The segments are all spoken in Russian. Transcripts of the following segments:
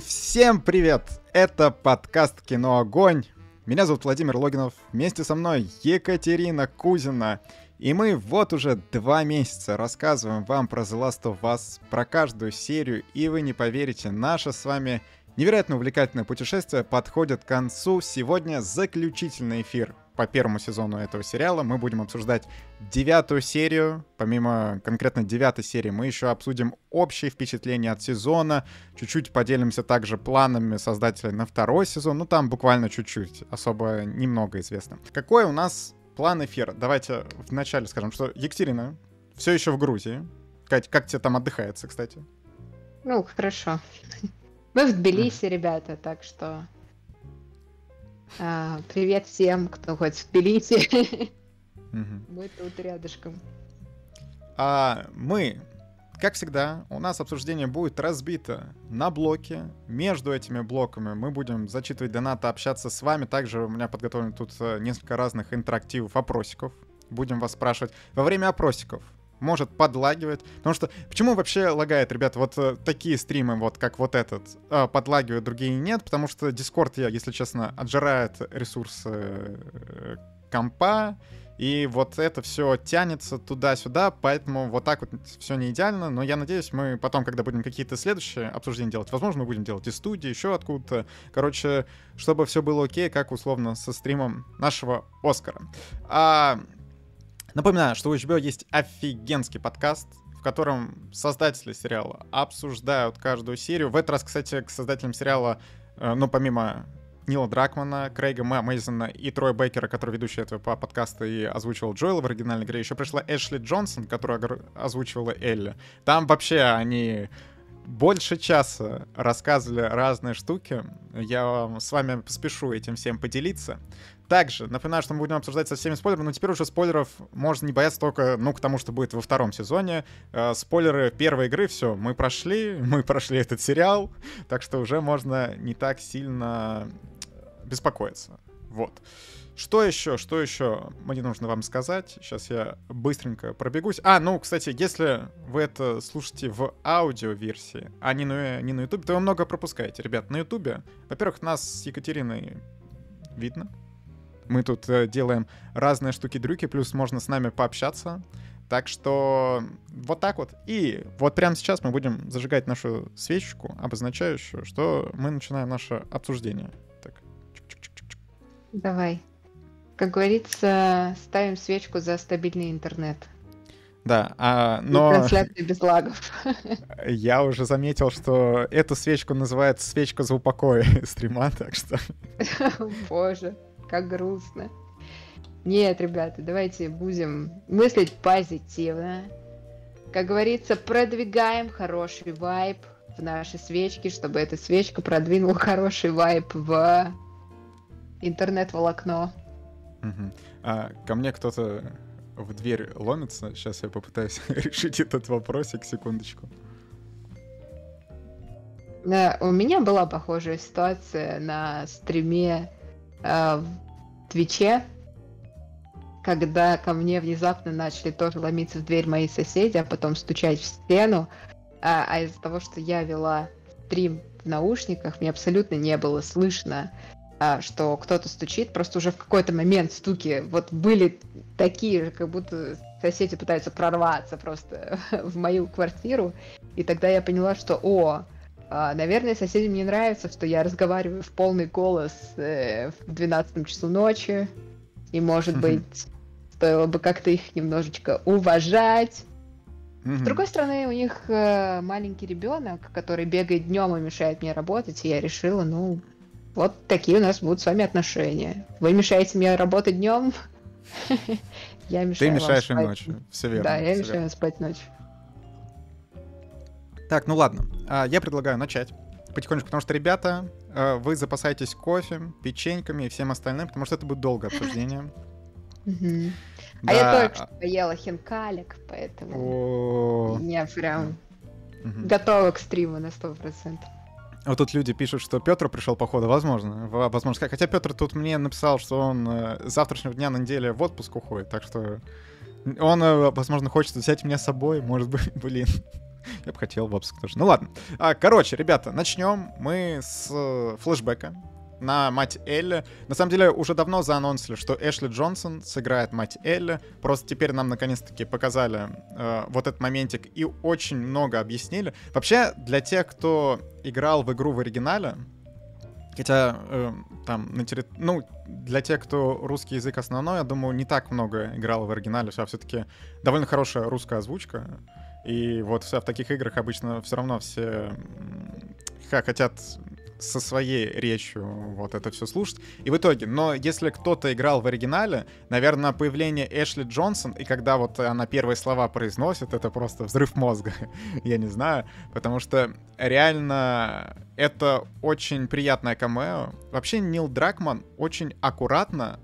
Всем привет! Это подкаст «Кино Огонь». Меня зовут Владимир Логинов. Вместе со мной Екатерина Кузина. И мы вот уже два месяца рассказываем вам про The Last of Us, про каждую серию, и вы не поверите, наше с вами невероятно увлекательное путешествие подходит к концу. Сегодня заключительный эфир по первому сезону этого сериала. Мы будем обсуждать девятую серию. Помимо конкретно девятой серии, мы еще обсудим общие впечатления от сезона. Чуть-чуть поделимся также планами создателя на второй сезон. Ну, там буквально чуть-чуть. Особо немного известно. Какой у нас план эфира? Давайте вначале скажем, что Екатерина все еще в Грузии. Кать, как тебе там отдыхается, кстати? Ну, хорошо. Мы в Тбилиси, ребята, так что привет всем, кто хоть в Тбилиси. Мы тут рядышком. А мы, как всегда, у нас обсуждение будет разбито на блоки. Между этими блоками мы будем зачитывать донаты, общаться с вами. Также у меня подготовлено тут э, несколько разных интерактивов, опросиков. Будем вас спрашивать. Во время опросиков может подлагивать. Потому что почему вообще лагает, ребят, вот э, такие стримы, вот как вот этот, э, подлагивают, другие нет, потому что Discord, я, если честно, отжирает ресурсы э, компа, и вот это все тянется туда-сюда, поэтому вот так вот все не идеально, но я надеюсь, мы потом, когда будем какие-то следующие обсуждения делать, возможно, мы будем делать из студии, еще откуда-то, короче, чтобы все было окей, как условно со стримом нашего Оскара. А Напоминаю, что у HBO есть офигенский подкаст, в котором создатели сериала обсуждают каждую серию. В этот раз, кстати, к создателям сериала, э, ну, помимо Нила Дракмана, Крейга Мейзена и Троя Бейкера, который ведущий этого подкаста и озвучивал Джоэла в оригинальной игре, еще пришла Эшли Джонсон, которая озвучивала Элли. Там вообще они больше часа рассказывали разные штуки. Я с вами спешу этим всем поделиться. Также напоминаю, что мы будем обсуждать со всеми спойлерами, но теперь уже спойлеров можно не бояться только, ну, к тому, что будет во втором сезоне. Э, спойлеры первой игры, все, мы прошли, мы прошли этот сериал, так что уже можно не так сильно беспокоиться. Вот. Что еще, что еще мне нужно вам сказать? Сейчас я быстренько пробегусь. А, ну, кстати, если вы это слушаете в аудиоверсии, а не на, не на YouTube, то вы много пропускаете. Ребят, на YouTube, во-первых, нас с Екатериной видно, мы тут э, делаем разные штуки-дрюки, плюс можно с нами пообщаться. Так что вот так вот. И вот прямо сейчас мы будем зажигать нашу свечку, обозначающую, что мы начинаем наше обсуждение. Так. Давай. Как говорится, ставим свечку за стабильный интернет. Да, а, но... И трансляции без лагов. Я уже заметил, что эту свечку называют свечка за упокой стрима, так что... Боже как грустно. Нет, ребята, давайте будем мыслить позитивно. Как говорится, продвигаем хороший вайб в наши свечки, чтобы эта свечка продвинула хороший вайб в интернет-волокно. Угу. А ко мне кто-то в дверь ломится. Сейчас я попытаюсь решить этот вопросик, секундочку. Да, у меня была похожая ситуация на стриме э, в Твиче, когда ко мне внезапно начали тоже ломиться в дверь мои соседи, а потом стучать в стену. А, а из-за того, что я вела стрим в наушниках, мне абсолютно не было слышно, а, что кто-то стучит. Просто уже в какой-то момент стуки вот были такие же, как будто соседи пытаются прорваться просто в мою квартиру. И тогда я поняла, что, о, а, наверное, соседям не нравится, что я разговариваю в полный голос э, в 12 часу ночи. И, может быть, стоило бы как-то их немножечко уважать. С другой стороны, у них э, маленький ребенок, который бегает днем и мешает мне работать, и я решила, ну, вот такие у нас будут с вами отношения. Вы мешаете мне работать днем, я мешаю Ты мешаешь им ночью, все верно. Да, я мешаю спать ночью. Так, ну ладно. А, я предлагаю начать потихонечку, потому что, ребята, а, вы запасаетесь кофе, печеньками и всем остальным, потому что это будет долгое обсуждение. А я только что поела хинкалик, поэтому я прям готова к стриму на сто процентов. Вот тут люди пишут, что Петр пришел по ходу. Возможно. Возможно. Хотя Петр тут мне написал, что он э, с завтрашнего дня на неделе в отпуск уходит. Так что он, э, возможно, хочет взять меня с собой. Может быть, блин. Я бы хотел в отпуск тоже. Ну ладно. А, короче, ребята, начнем мы с э, флешбека на мать Элли. На самом деле, уже давно заанонсили, что Эшли Джонсон сыграет мать Элли. Просто теперь нам наконец-таки показали э, вот этот моментик и очень много объяснили. Вообще, для тех, кто играл в игру в оригинале, Хотя э, там на терри... ну для тех, кто русский язык основной, я думаю, не так много играл в оригинале, а все-таки довольно хорошая русская озвучка. И вот в таких играх обычно все равно все хотят со своей речью вот это все слушать. И в итоге, но если кто-то играл в оригинале, наверное, появление Эшли Джонсон, и когда вот она первые слова произносит, это просто взрыв мозга, я не знаю, потому что реально это очень приятное камео. Вообще Нил Дракман очень аккуратно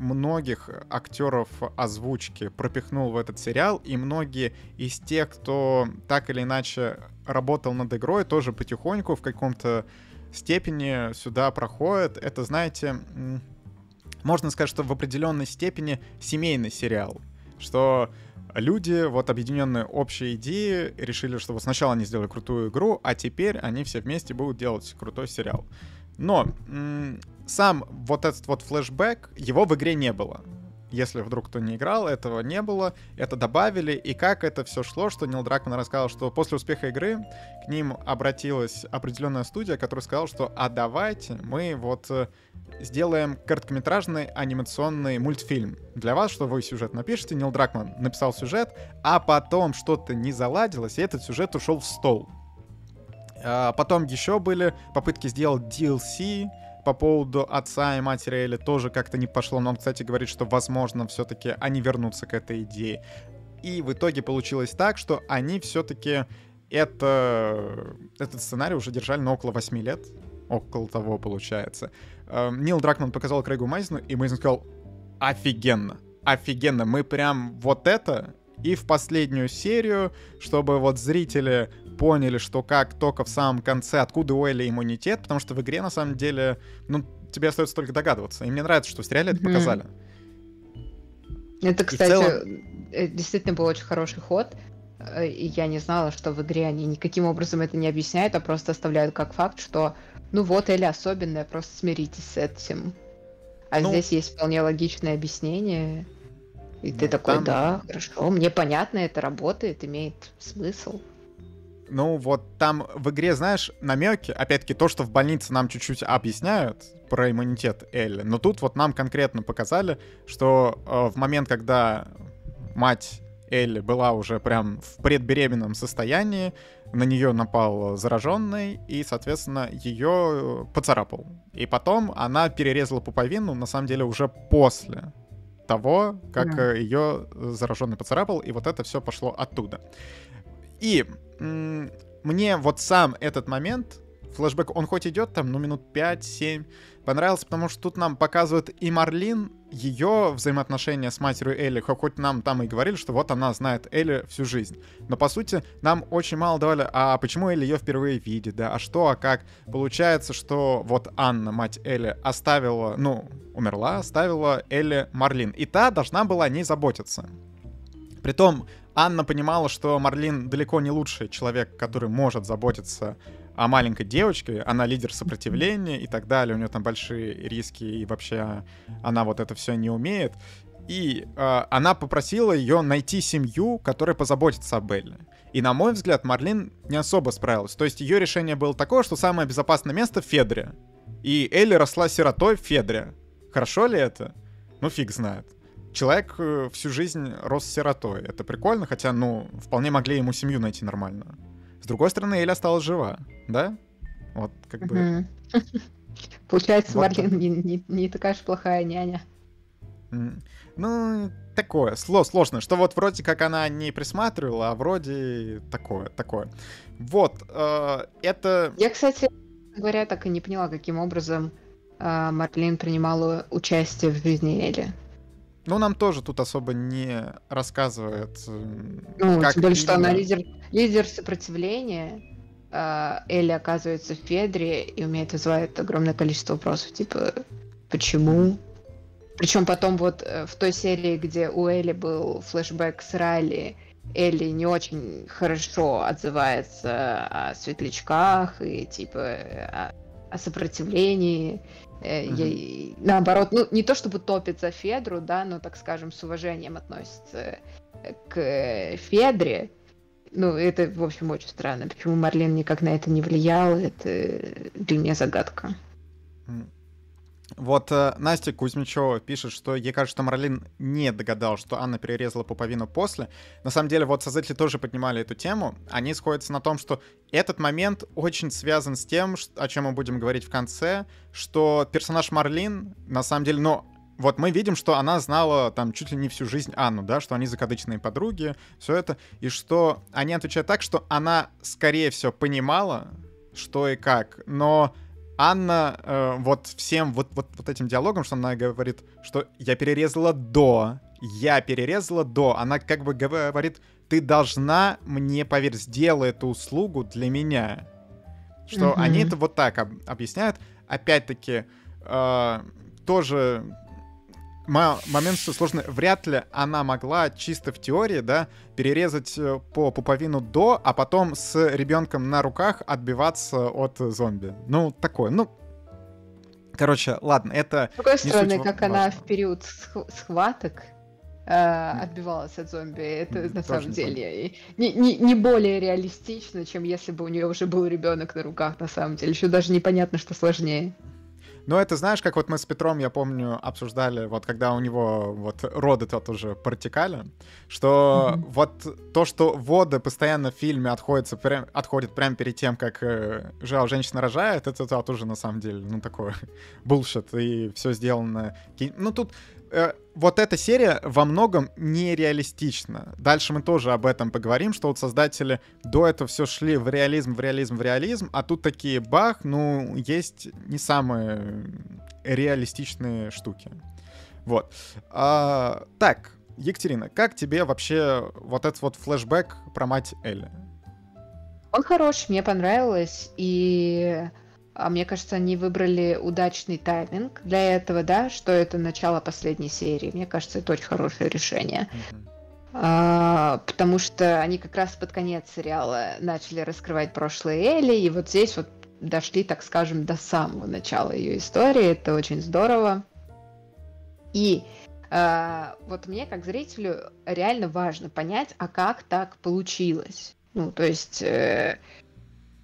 многих актеров озвучки пропихнул в этот сериал, и многие из тех, кто так или иначе работал над игрой, тоже потихоньку в каком-то степени сюда проходит. Это, знаете, можно сказать, что в определенной степени семейный сериал. Что люди, вот объединенные общей идеей, решили, что вот сначала они сделали крутую игру, а теперь они все вместе будут делать крутой сериал. Но сам вот этот вот флешбэк, его в игре не было. Если вдруг кто не играл, этого не было, это добавили, и как это все шло, что Нил Дракман рассказал, что после успеха игры к ним обратилась определенная студия, которая сказала, что а давайте мы вот э, сделаем короткометражный анимационный мультфильм для вас, что вы сюжет напишите. Нил Дракман написал сюжет, а потом что-то не заладилось, и этот сюжет ушел в стол. А потом еще были попытки сделать DLC, по поводу отца и матери Элли тоже как-то не пошло, но он, кстати, говорит, что, возможно, все-таки они вернутся к этой идее. И в итоге получилось так, что они все-таки это, этот сценарий уже держали на около 8 лет. Около того, получается. Эм, Нил Дракман показал Крейгу Мейзену, и Мейзен сказал, офигенно, офигенно, мы прям вот это и в последнюю серию, чтобы вот зрители поняли, что как только в самом конце, откуда у Элли иммунитет, потому что в игре, на самом деле, ну, тебе остается только догадываться. И мне нравится, что в сериале это показали. Это, кстати, целом... Э, действительно был очень хороший ход. Э, и я не знала, что в игре они никаким образом это не объясняют, а просто оставляют как факт, что ну вот Элли особенная, просто смиритесь с этим. А ну, здесь есть вполне логичное объяснение. И ну, ты такой, там... да, хорошо, мне понятно, это работает, имеет смысл. Ну, вот там в игре, знаешь, намеки, опять-таки, то, что в больнице нам чуть-чуть объясняют про иммунитет Элли, но тут вот нам конкретно показали, что э, в момент, когда мать Элли была уже прям в предбеременном состоянии, на нее напал зараженный и, соответственно, ее поцарапал. И потом она перерезала пуповину, на самом деле, уже после того, как mm. ее зараженный поцарапал, и вот это все пошло оттуда. И мне вот сам этот момент, флешбэк, он хоть идет там, ну, минут 5-7, понравился, потому что тут нам показывают и Марлин, ее взаимоотношения с матерью Элли, хоть нам там и говорили, что вот она знает Элли всю жизнь. Но, по сути, нам очень мало давали, а почему Элли ее впервые видит, да, а что, а как. Получается, что вот Анна, мать Элли, оставила, ну, умерла, оставила Элли Марлин. И та должна была о ней заботиться. Притом, Анна понимала, что Марлин далеко не лучший человек, который может заботиться о маленькой девочке. Она лидер сопротивления и так далее. У нее там большие риски, и вообще она вот это все не умеет. И э, она попросила ее найти семью, которая позаботится об Элле. И, на мой взгляд, Марлин не особо справилась. То есть ее решение было такое, что самое безопасное место Федре. И Элли росла сиротой в Федре. Хорошо ли это? Ну, фиг знает человек э, всю жизнь рос сиротой. Это прикольно, хотя, ну, вполне могли ему семью найти нормально. С другой стороны, Эля осталась жива, да? Вот, как бы... Получается, вот. Марлин не, не, не такая уж плохая няня. Ну, такое, сложно, что вот вроде как она не присматривала, а вроде такое, такое. Вот, э, это... Я, кстати, говоря, так и не поняла, каким образом э, Марлин принимала участие в жизни Эли. Ну, нам тоже тут особо не рассказывает. Ну, как тем более, что она лидер, лидер сопротивления. А, Элли оказывается в Федре и умеет вызывать огромное количество вопросов, типа, почему? Причем потом вот э, в той серии, где у Элли был флешбэк с Райли, Элли не очень хорошо отзывается о светлячках и типа о, сопротивлении. Mm-hmm. Наоборот, ну не то чтобы топит за Федру, да, но так скажем с уважением относится к Федре. Ну, это, в общем, очень странно. Почему Марлин никак на это не влиял, это для меня загадка. Вот э, Настя Кузьмичева пишет, что ей кажется, что Марлин не догадал, что Анна перерезала пуповину после. На самом деле, вот создатели тоже поднимали эту тему. Они сходятся на том, что этот момент очень связан с тем, о чем мы будем говорить в конце, что персонаж Марлин, на самом деле, ну, вот мы видим, что она знала там чуть ли не всю жизнь Анну, да, что они закадычные подруги, все это, и что они отвечают так, что она, скорее всего, понимала, что и как, но Анна э, вот всем вот, вот, вот этим диалогом, что она говорит, что я перерезала до, я перерезала до, она как бы говорит, ты должна мне, поверь, сделай эту услугу для меня. Что mm-hmm. они это вот так об, объясняют. Опять-таки, э, тоже момент сложный. Вряд ли она могла чисто в теории, да, перерезать э, по пуповину до, а потом с ребенком на руках отбиваться от зомби. Ну, такое, ну, Короче, ладно, это... С другой стороны, как важно. она в период схваток э, отбивалась от зомби, это mm, на самом деле не, не, не более реалистично, чем если бы у нее уже был ребенок на руках, на самом деле. Еще даже непонятно, что сложнее. Но это знаешь, как вот мы с Петром, я помню, обсуждали, вот когда у него вот роды тот уже протекали, что mm-hmm. вот то, что воды постоянно в фильме отходят, прям, отходят прямо перед тем, как э, жал женщина рожает, это то тоже на самом деле, ну, такое булшит, и все сделано. Ну, тут Э, вот эта серия во многом нереалистична. Дальше мы тоже об этом поговорим, что вот создатели до этого все шли в реализм, в реализм, в реализм, а тут такие бах, ну, есть не самые реалистичные штуки. Вот. А, так, Екатерина, как тебе вообще вот этот вот флешбэк про мать Элли? Он хороший, мне понравилось, и а мне кажется, они выбрали удачный тайминг для этого, да, что это начало последней серии. Мне кажется, это очень хорошее решение. А, потому что они как раз под конец сериала начали раскрывать прошлое Элли, и вот здесь вот дошли, так скажем, до самого начала ее истории. Это очень здорово. И а, вот мне, как зрителю, реально важно понять, а как так получилось. Ну, то есть... Э, Э,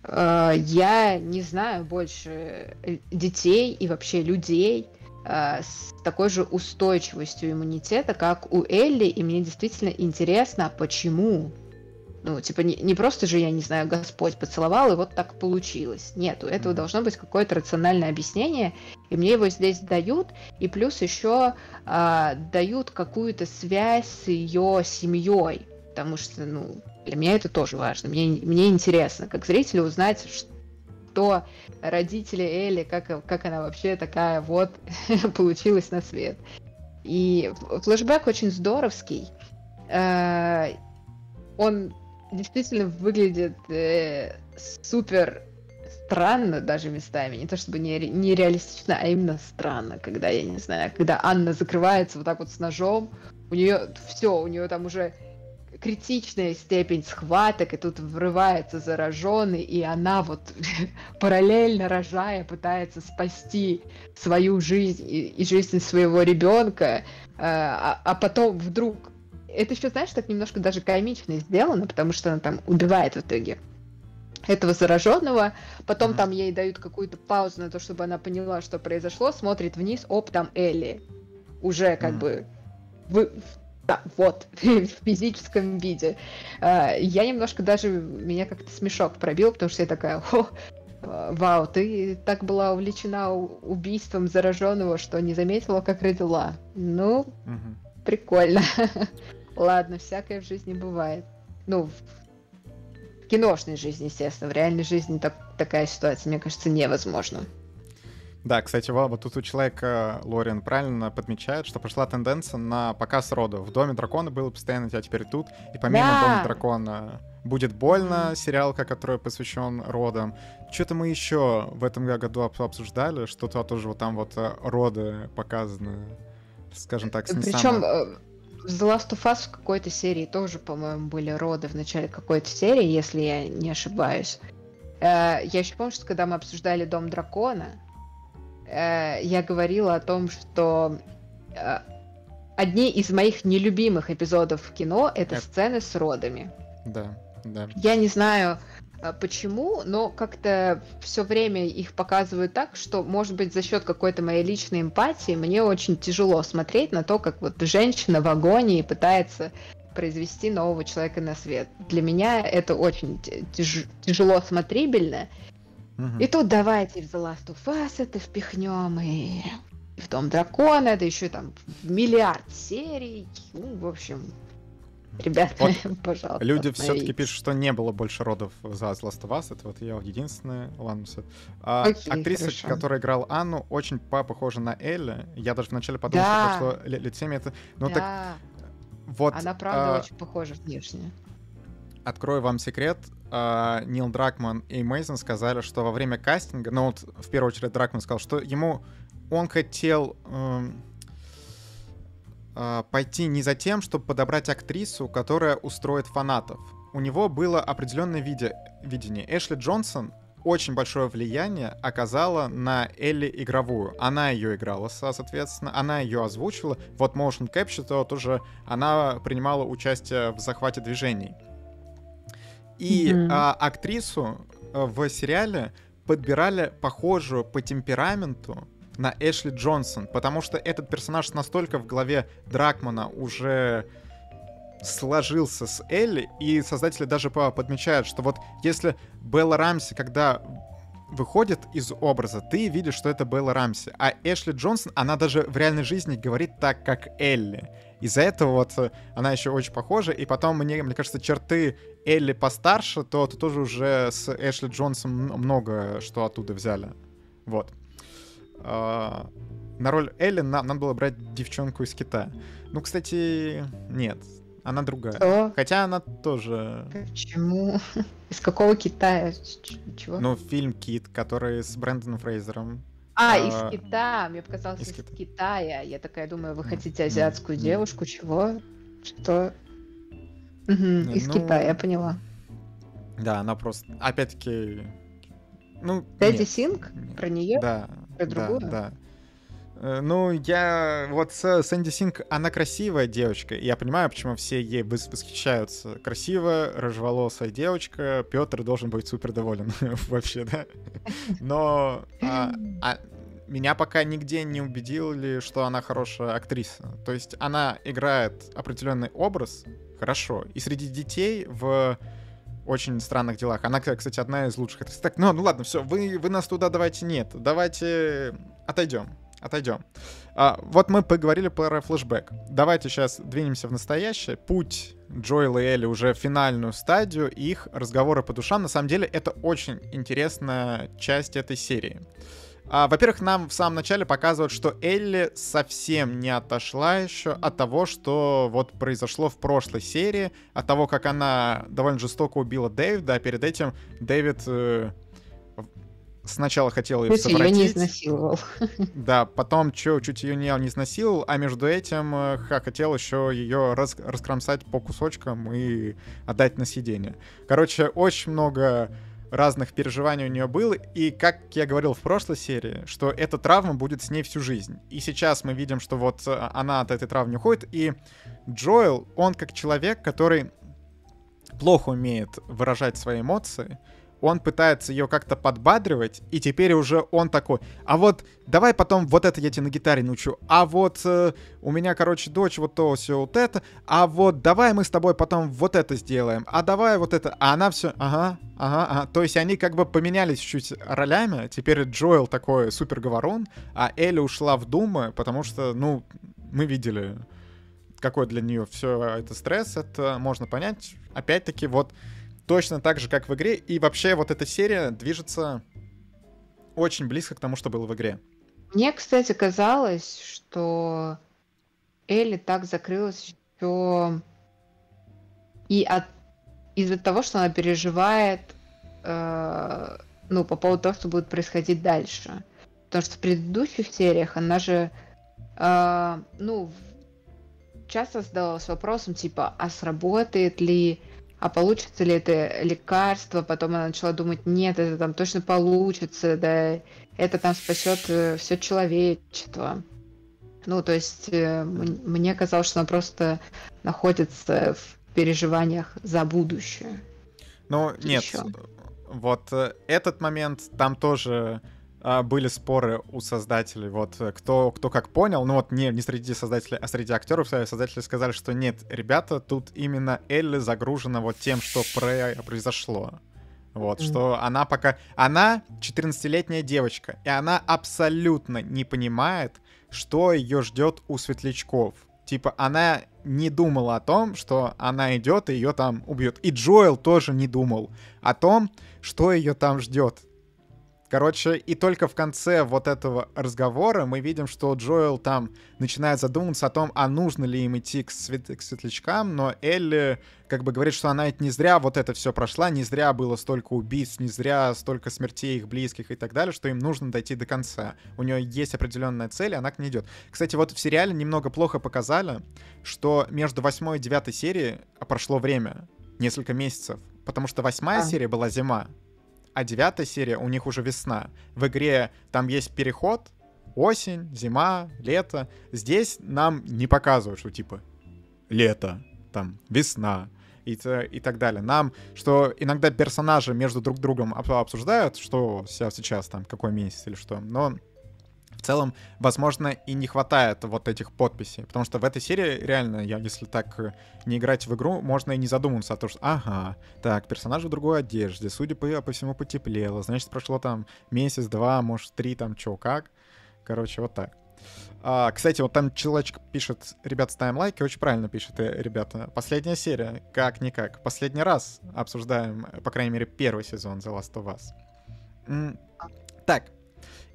я не знаю больше э, детей и вообще людей э, с такой же устойчивостью иммунитета, как у Элли, и мне действительно интересно, почему. Ну, типа, не, не просто же, я не знаю, Господь поцеловал, и вот так получилось. Нет, у этого должно быть какое-то рациональное объяснение, и мне его здесь дают, и плюс еще э, дают какую-то связь с ее семьей, потому что, ну, для меня это тоже важно. Мне, мне интересно, как зрителю, узнать, что родители Элли, как, как она вообще такая вот получилась на свет. И флешбэк очень здоровский. Э, он действительно выглядит э, супер странно даже местами, не то чтобы нереалистично, не а именно странно, когда, я не знаю, когда Анна закрывается вот так вот с ножом, у нее все, у нее там уже критичная степень схваток, и тут врывается зараженный, и она вот параллельно рожая пытается спасти свою жизнь и, и жизнь своего ребенка, а, а потом вдруг... Это еще, знаешь, так немножко даже комично сделано, потому что она там убивает в итоге этого зараженного, потом mm-hmm. там ей дают какую-то паузу на то, чтобы она поняла, что произошло, смотрит вниз, оп, там Элли. Уже как mm-hmm. бы вы, да, вот, в физическом виде. А, я немножко даже, меня как-то смешок пробил, потому что я такая, о, вау, ты так была увлечена убийством зараженного, что не заметила, как родила. Ну, угу. прикольно. Ладно, всякое в жизни бывает. Ну, в киношной жизни, естественно. В реальной жизни так, такая ситуация, мне кажется, невозможна. Да, кстати, вот тут у человека Лориан правильно подмечает, что пошла тенденция на показ рода. В Доме дракона было постоянно, а теперь тут. И помимо да! Дома дракона будет больно, сериал, который посвящен родам. Что-то мы еще в этом году обсуждали, что-то тоже вот там вот э, роды показаны, скажем так, с Причем самым... Э, в The Last of Us в какой-то серии тоже, по-моему, были роды в начале какой-то серии, если я не ошибаюсь. Э, я еще помню, что когда мы обсуждали Дом Дракона, э, я говорила о том, что э, одни из моих нелюбимых эпизодов в кино это сцены с родами. Да, да. Я не знаю, а, почему, но как-то все время их показывают так, что, может быть, за счет какой-то моей личной эмпатии мне очень тяжело смотреть на то, как вот женщина в агонии пытается произвести нового человека на свет. Для меня это очень тяж тяжело смотрибельно. Угу. И тут давайте в The Last of Us это впихнем, и в Дом Дракона, это еще там миллиард серий. Ну, в общем, Ребята, вот пожалуйста. Люди все-таки пишут, что не было больше родов за Last of Us. Это вот я единственная. Ладно, все. А, Окей, актриса, хорошо. которая играла Анну, очень похожа на Элли. Я даже вначале подумал, да. что лицемя это... Ну да. так... Вот, Она правда а... очень похожа внешне. Открою вам секрет. А, Нил Дракман и Мейзен сказали, что во время кастинга, ну вот в первую очередь Дракман сказал, что ему он хотел эм, э, пойти не за тем, чтобы подобрать актрису, которая устроит фанатов. У него было определенное виде, видение. Эшли Джонсон очень большое влияние оказала на Элли игровую. Она ее играла, соответственно, она ее озвучила. Вот Motion Capture, то тоже она принимала участие в захвате движений. И mm-hmm. а, актрису э, в сериале подбирали похожую по темпераменту на Эшли Джонсон, потому что этот персонаж настолько в голове Дракмана уже сложился с Элли, и создатели даже подмечают, что вот если Белла Рамси, когда выходит из образа, ты видишь, что это Белла Рамси. А Эшли Джонсон, она даже в реальной жизни говорит так, как Элли. Из-за этого вот э, она еще очень похожа. И потом, мне, мне кажется, черты Элли постарше, то ты тоже уже с Эшли Джонсон много что оттуда взяли. Вот. А, на роль Эллен нам надо было брать девчонку из Китая. Ну, кстати, нет, она другая. Что? Хотя она тоже... Почему? Из какого Китая? Чего? Ну, фильм «Кит», который с Брэндоном Фрейзером. А, а, из Китая. Мне показалось, из, из Кита... Китая. Я такая думаю, вы хотите азиатскую девушку? Чего? Что? Угу, из ну... Китая, я поняла. Да, она просто... Опять-таки... Ну, Дэдди Синг? Про нее? Да, про другую? Да, да. Э, ну, я... Вот Сэнди Синг, она красивая девочка. Я понимаю, почему все ей восхищаются. Красивая, рыжеволосая девочка. Петр должен быть супер доволен вообще, да? Но а, а, меня пока нигде не убедили, что она хорошая актриса. То есть она играет определенный образ хорошо. И среди детей в очень странных делах. Она, кстати, одна из лучших актрис. Так, ну, ну ладно, все, вы, вы нас туда давайте нет. Давайте отойдем. Отойдем. А, вот мы поговорили про флешбэк. Давайте сейчас двинемся в настоящее. Путь Джоэла и Элли уже в финальную стадию, их разговоры по душам. На самом деле, это очень интересная часть этой серии. А, во-первых, нам в самом начале показывают, что Элли совсем не отошла еще от того, что вот произошло в прошлой серии, от того, как она довольно жестоко убила Дэвида, а перед этим Дэвид э, сначала хотел ее совратить. ее не изнасиловал. Да, потом чё, чуть ее не, не изнасиловал, а между этим э, хотел еще ее рас, раскромсать по кусочкам и отдать на сиденье. Короче, очень много разных переживаний у нее было, и как я говорил в прошлой серии, что эта травма будет с ней всю жизнь. И сейчас мы видим, что вот э, она от этой травмы уходит, и Джоэл, он как человек, который плохо умеет выражать свои эмоции, он пытается ее как-то подбадривать, и теперь уже он такой, а вот давай потом вот это я тебе на гитаре научу, а вот э, у меня, короче, дочь вот то, все вот это, а вот давай мы с тобой потом вот это сделаем, а давай вот это, а она все, ага, ага, ага, то есть они как бы поменялись чуть ролями, теперь Джоэл такой супер говорун, а Элли ушла в Думы, потому что, ну, мы видели, какой для нее все это стресс, это можно понять, опять-таки вот точно так же, как в игре. И вообще вот эта серия движется очень близко к тому, что было в игре. Мне, кстати, казалось, что Элли так закрылась еще и от из-за того, что она переживает э, ну, по поводу того, что будет происходить дальше. Потому что в предыдущих сериях она же э, ну, часто задавалась вопросом, типа, а сработает ли, а получится ли это лекарство? Потом она начала думать, нет, это там точно получится, да, это там спасет э, все человечество. Ну, то есть э, мне казалось, что она просто находится в переживаниях за будущее. Ну, нет, еще. вот э, этот момент там тоже были споры у создателей, вот э, кто, кто как понял, ну вот не, не среди создателей, а среди актеров создатели сказали, что нет, ребята, тут именно Элли загружена вот тем, что про произошло. Вот, что она пока... Она 14-летняя девочка, и она абсолютно не понимает, что ее ждет у светлячков. Типа, она не думала о том, что она идет и ее там убьет. И Джоэл тоже не думал о том, что ее там ждет. Короче, и только в конце вот этого разговора мы видим, что Джоэл там начинает задумываться о том, а нужно ли им идти к, свет... к светлячкам, но Элли как бы говорит, что она ведь не зря вот это все прошла, не зря было столько убийств, не зря столько смертей их близких и так далее, что им нужно дойти до конца. У нее есть определенная цель, и она к ней идет. Кстати, вот в сериале немного плохо показали, что между восьмой и девятой серией прошло время, несколько месяцев, потому что восьмая а. серия была зима, а девятая серия у них уже весна. В игре там есть переход, осень, зима, лето. Здесь нам не показывают, что типа лето, там весна и, и так далее. Нам, что иногда персонажи между друг другом обсуждают, что сейчас там, какой месяц или что, но в целом, возможно, и не хватает вот этих подписей. Потому что в этой серии реально, я, если так э, не играть в игру, можно и не задумываться о том, что, ага, так, персонаж в другой одежде, судя по, по всему, потеплело, значит, прошло там месяц, два, может, три, там, чё, как. Короче, вот так. А, кстати, вот там человечек пишет, ребята, ставим лайки, очень правильно пишет, э, ребята. Последняя серия, как-никак. Последний раз обсуждаем, по крайней мере, первый сезон The Last of Us. Так,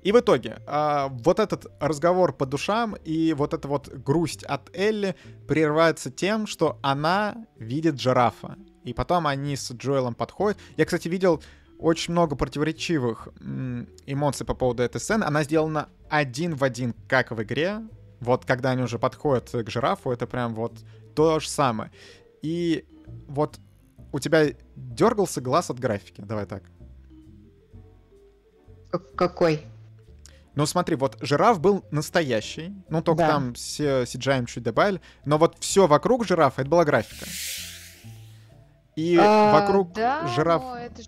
и в итоге, э, вот этот разговор по душам и вот эта вот грусть от Элли прерывается тем, что она видит жирафа. И потом они с Джоэлом подходят. Я, кстати, видел очень много противоречивых эмоций по поводу этой сцены. Она сделана один в один, как в игре. Вот когда они уже подходят к жирафу, это прям вот то же самое. И вот у тебя дергался глаз от графики. Давай так. Какой? Ну смотри, вот жираф был настоящий, ну только да. там все CGI чуть добавили, но вот все вокруг жирафа это была графика. И а, вокруг да, жираф... Но это ж,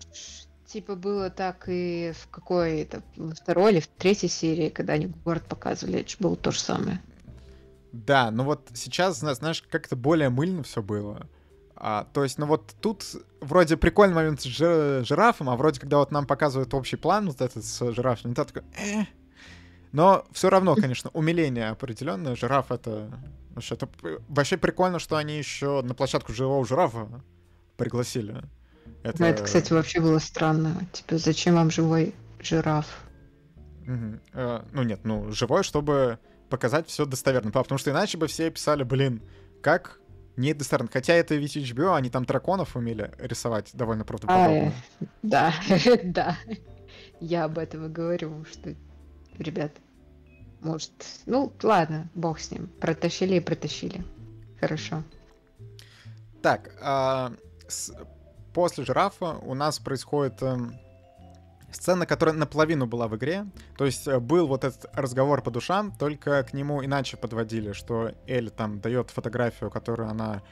типа было так и в какой-то второй или в третьей серии, когда они город показывали, это же было то же самое. Да, ну вот сейчас, знаешь, как-то более мыльно все было. А, то есть, ну вот тут вроде прикольный момент с жирафом, а вроде когда вот нам показывают общий план вот этот с жирафом, не такой, э, но все равно, конечно, умиление определенное. Жираф это... Вообще, это вообще прикольно, что они еще на площадку живого жирафа пригласили. Это... Ну, это, кстати, вообще было странно. Типа, зачем вам живой жираф? Угу. Э, ну нет, ну живой, чтобы показать все достоверно. Потому что иначе бы все писали, блин, как не достоверно. Хотя это ведь HBO, они там драконов умели рисовать довольно правдоподобно. А, да, да. Я об этом и говорю, что, ребят, может, ну, ладно, бог с ним. Протащили и протащили. Хорошо. Так, а, с, после жирафа у нас происходит э, сцена, которая наполовину была в игре. То есть э, был вот этот разговор по душам, только к нему иначе подводили, что Эль там дает фотографию, которую она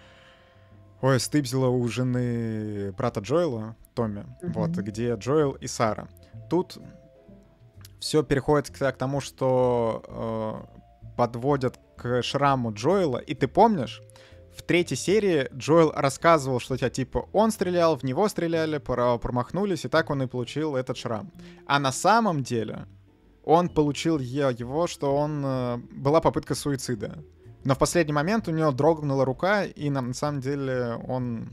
Ой, стыбзила у жены брата Джоэла, Томми, mm-hmm. вот, где Джоэл и Сара. Тут все переходит к, тому, что э, подводят к шраму Джоэла. И ты помнишь, в третьей серии Джоэл рассказывал, что тебя типа он стрелял, в него стреляли, промахнулись, и так он и получил этот шрам. А на самом деле он получил его, что он э, была попытка суицида. Но в последний момент у него дрогнула рука, и на, на самом деле он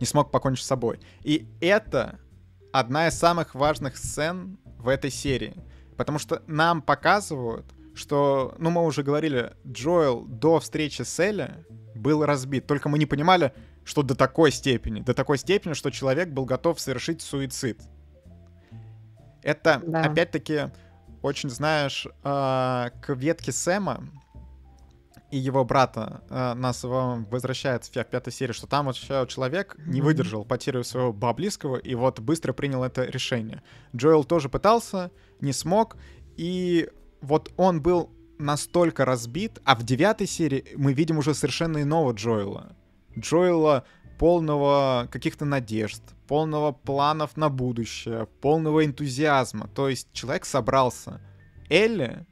не смог покончить с собой. И это одна из самых важных сцен в этой серии. Потому что нам показывают, что, ну, мы уже говорили, Джоэл до встречи с Элли был разбит. Только мы не понимали, что до такой степени. До такой степени, что человек был готов совершить суицид. Это, да. опять-таки, очень, знаешь, э, к ветке Сэма и его брата э, нас его возвращает в пятой серии, что там вот человек не выдержал потерю своего близкого и вот быстро принял это решение. Джоэл тоже пытался, не смог, и вот он был настолько разбит, а в девятой серии мы видим уже совершенно иного Джоэла. Джоэла полного каких-то надежд, полного планов на будущее, полного энтузиазма. То есть человек собрался. Элли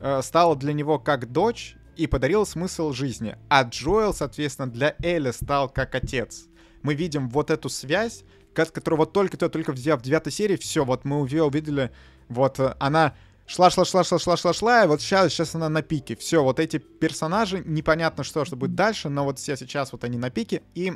э, стала для него как дочь и подарила смысл жизни. А Джоэл, соответственно, для Элли стал как отец. Мы видим вот эту связь, которую вот только-то, только в девятой серии, все, вот мы увидели, вот э, она шла, шла, шла, шла, шла, шла, шла, и вот сейчас, сейчас она на пике. Все, вот эти персонажи, непонятно что, что будет дальше, но вот все сейчас вот они на пике, и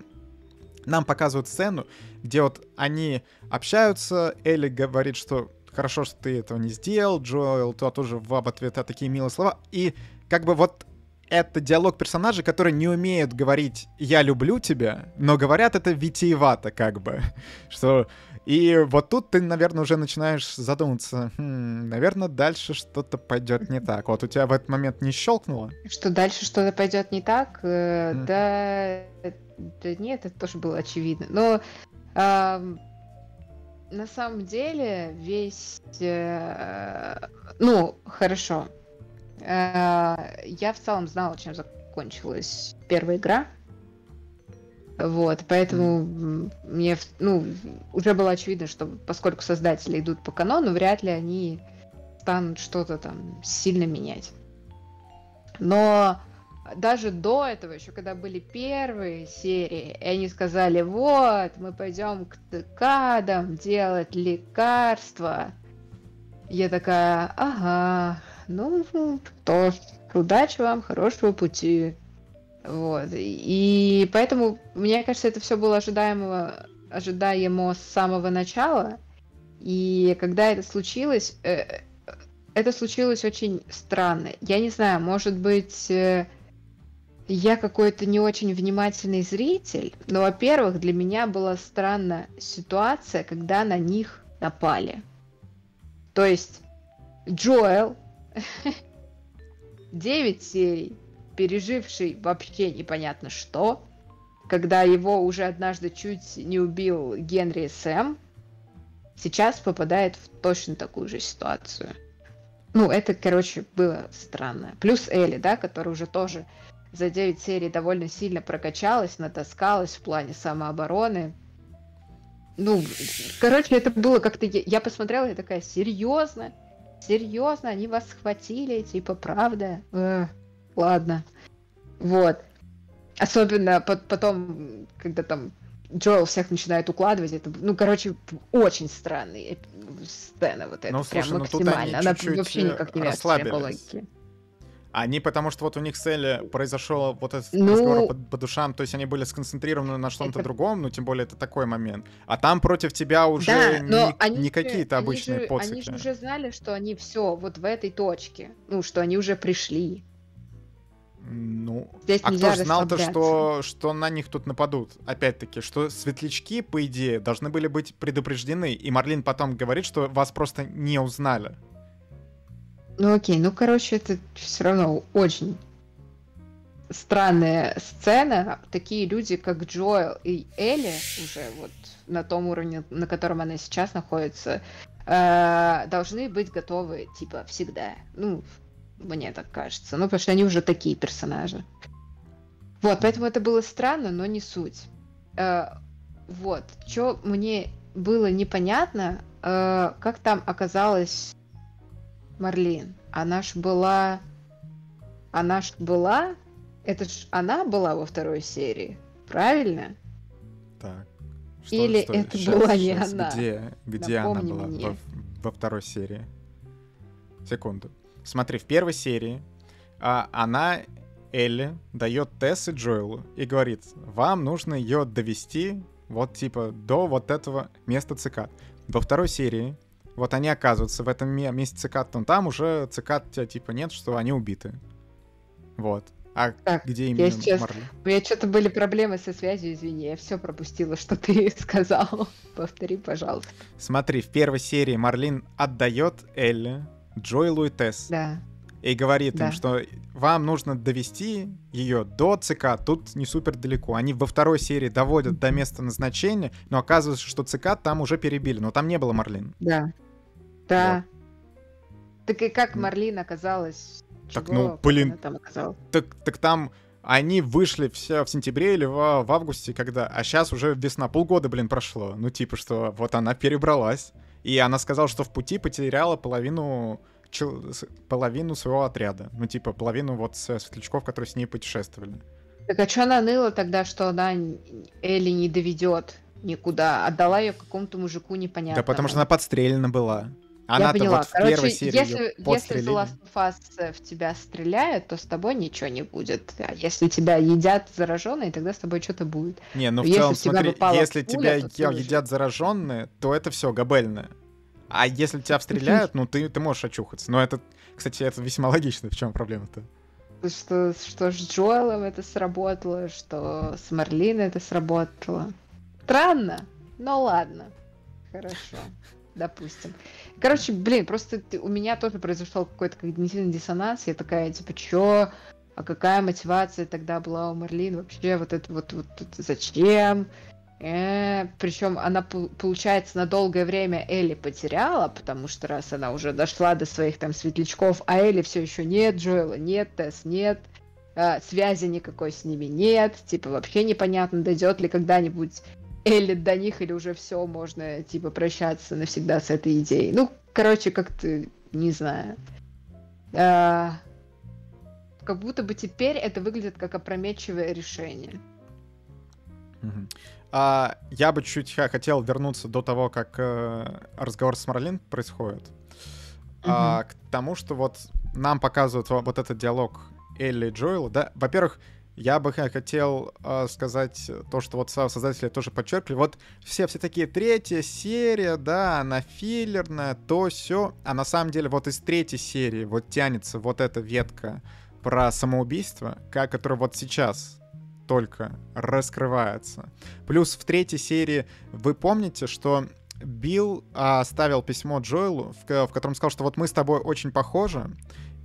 нам показывают сцену, где вот они общаются, Элли говорит, что хорошо, что ты этого не сделал, Джоэл то тоже в ответ такие милые слова, и как бы вот это диалог персонажей, которые не умеют говорить «я люблю тебя», но говорят это витиевато как бы, что и вот тут ты, наверное, уже начинаешь задуматься, хм, наверное, дальше что-то пойдет не так. Вот у тебя в этот момент не щелкнуло? Что дальше что-то пойдет не так? Э, mm. Да, да нет, это тоже было очевидно. Но э, на самом деле весь, э, ну, хорошо. Э, я в целом знала, чем закончилась первая игра. Вот, поэтому мне, ну, уже было очевидно, что поскольку создатели идут по канону, вряд ли они станут что-то там сильно менять. Но даже до этого, еще когда были первые серии, и они сказали, вот, мы пойдем к цикадам делать лекарства. Я такая, ага, ну, то удачи вам, хорошего пути. Вот. И поэтому, мне кажется, это все было ожидаемо, ожидаемо с самого начала. И когда это случилось, э, это случилось очень странно. Я не знаю, может быть, э, я какой-то не очень внимательный зритель, но, во-первых, для меня была странная ситуация, когда на них напали. То есть Джоэл 9 серий переживший вообще непонятно что, когда его уже однажды чуть не убил Генри Сэм, сейчас попадает в точно такую же ситуацию. Ну, это, короче, было странно. Плюс Элли, да, которая уже тоже за 9 серий довольно сильно прокачалась, натаскалась в плане самообороны. Ну, короче, это было как-то... Я посмотрела, я такая, серьезно? Серьезно? Они вас схватили? Типа, правда? Эх ладно. Вот. Особенно потом, когда там Джоэл всех начинает укладывать, это, ну, короче, очень странная сцена вот эта, ну, прям слушай, максимально. Она вообще никак не вяжется по логике. Они, потому что вот у них цели произошел вот этот ну, разговор по, по душам, то есть они были сконцентрированы на что-то это... другом, ну тем более это такой момент. А там против тебя уже да, не, они не какие-то обычные поцики. Они же уже знали, что они все вот в этой точке, ну что они уже пришли. Ну, Здесь а кто знал-то, что, что на них тут нападут? Опять-таки, что светлячки, по идее, должны были быть предупреждены. И Марлин потом говорит, что вас просто не узнали. Ну окей, ну короче, это все равно очень странная сцена. Такие люди, как Джоэл и Элли, уже вот на том уровне, на котором она сейчас находится, э, должны быть готовы, типа, всегда. Ну, мне так кажется. Ну, потому что они уже такие персонажи. Вот, поэтому это было странно, но не суть. Э, вот, что мне было непонятно, э, как там оказалась Марлин. Она ж была... Она ж была... Это ж она была во второй серии, правильно? Так. Что, Или что? это сейчас, была не сейчас. она? Где, где она была во, во второй серии? Секунду. Смотри, в первой серии а, она, Элли, дает Тесс и Джоэлу и говорит, вам нужно ее довести вот типа до вот этого места цикад. Во второй серии вот они оказываются в этом месте цикад, но там уже цикад типа нет, что они убиты. Вот. А так, где именно я сейчас... Марли? У меня что-то были проблемы со связью, извини, я все пропустила, что ты сказал. Повтори, пожалуйста. Смотри, в первой серии Марлин отдает Элли Джоэлу и Тесс. Да. и говорит Да. им, что вам нужно довести ее до ЦК, тут не супер далеко. Они во второй серии доводят до места назначения, но оказывается, что ЦК там уже перебили, но там не было Марлин. Да. Да. Так и как Марлин оказалась? Так, Чего, ну, блин. она там оказалась? Так, так там они вышли все в сентябре или в, в августе, когда... А сейчас уже весна, полгода, блин, прошло. Ну, типа, что вот она перебралась. И она сказала, что в пути потеряла половину чел- половину своего отряда. Ну, типа, половину вот светлячков, которые с ней путешествовали. Так а что она ныла тогда, что она Элли не доведет никуда? Отдала ее какому-то мужику непонятному. Да потому что она подстрелена была. Я Она-то поняла. вот в Короче, первой серии если, если The. Last of Us в тебя стреляет, то с тобой ничего не будет. А если тебя едят зараженные, тогда с тобой что-то будет. Не, ну в Если целом, смотри, если пуля, тебя едят зараженные, то это все габельное. А если тебя стреляют, ну ты, ты можешь очухаться. Но это, кстати, это весьма логично. В чем проблема-то? Что, что с Джоэлом это сработало, что с Марлиной это сработало. Странно, но ладно. Хорошо, допустим. Короче, блин, просто у меня тоже произошел какой-то когнитивный диссонанс. Я такая, типа, чё? А какая мотивация тогда была у Марлин? Вообще, вот это вот, вот это зачем? причем она, пол- получается, на долгое время Элли потеряла, потому что раз она уже дошла до своих там светлячков, а Элли все еще нет, Джоэла нет, Тесс нет, а, связи никакой с ними нет, типа вообще непонятно, дойдет ли когда-нибудь Элли до них или уже все, можно типа прощаться навсегда с этой идеей. Ну, короче, как-то, не знаю. А, как будто бы теперь это выглядит как опрометчивое решение. А, я бы чуть хотел вернуться до того, как э, разговор с Марлин происходит. А, к тому, что вот нам показывают во- вот этот диалог Элли и Джоэла, да. Во-первых, я бы хотел э, сказать то, что вот со- создатели тоже подчеркнули. Вот все, все такие третья серия, да, она филлерная, то все. А на самом деле вот из третьей серии вот тянется вот эта ветка про самоубийство, которая вот сейчас только раскрывается. Плюс в третьей серии вы помните, что Билл а, оставил письмо Джоэлу, в, в котором сказал, что вот мы с тобой очень похожи,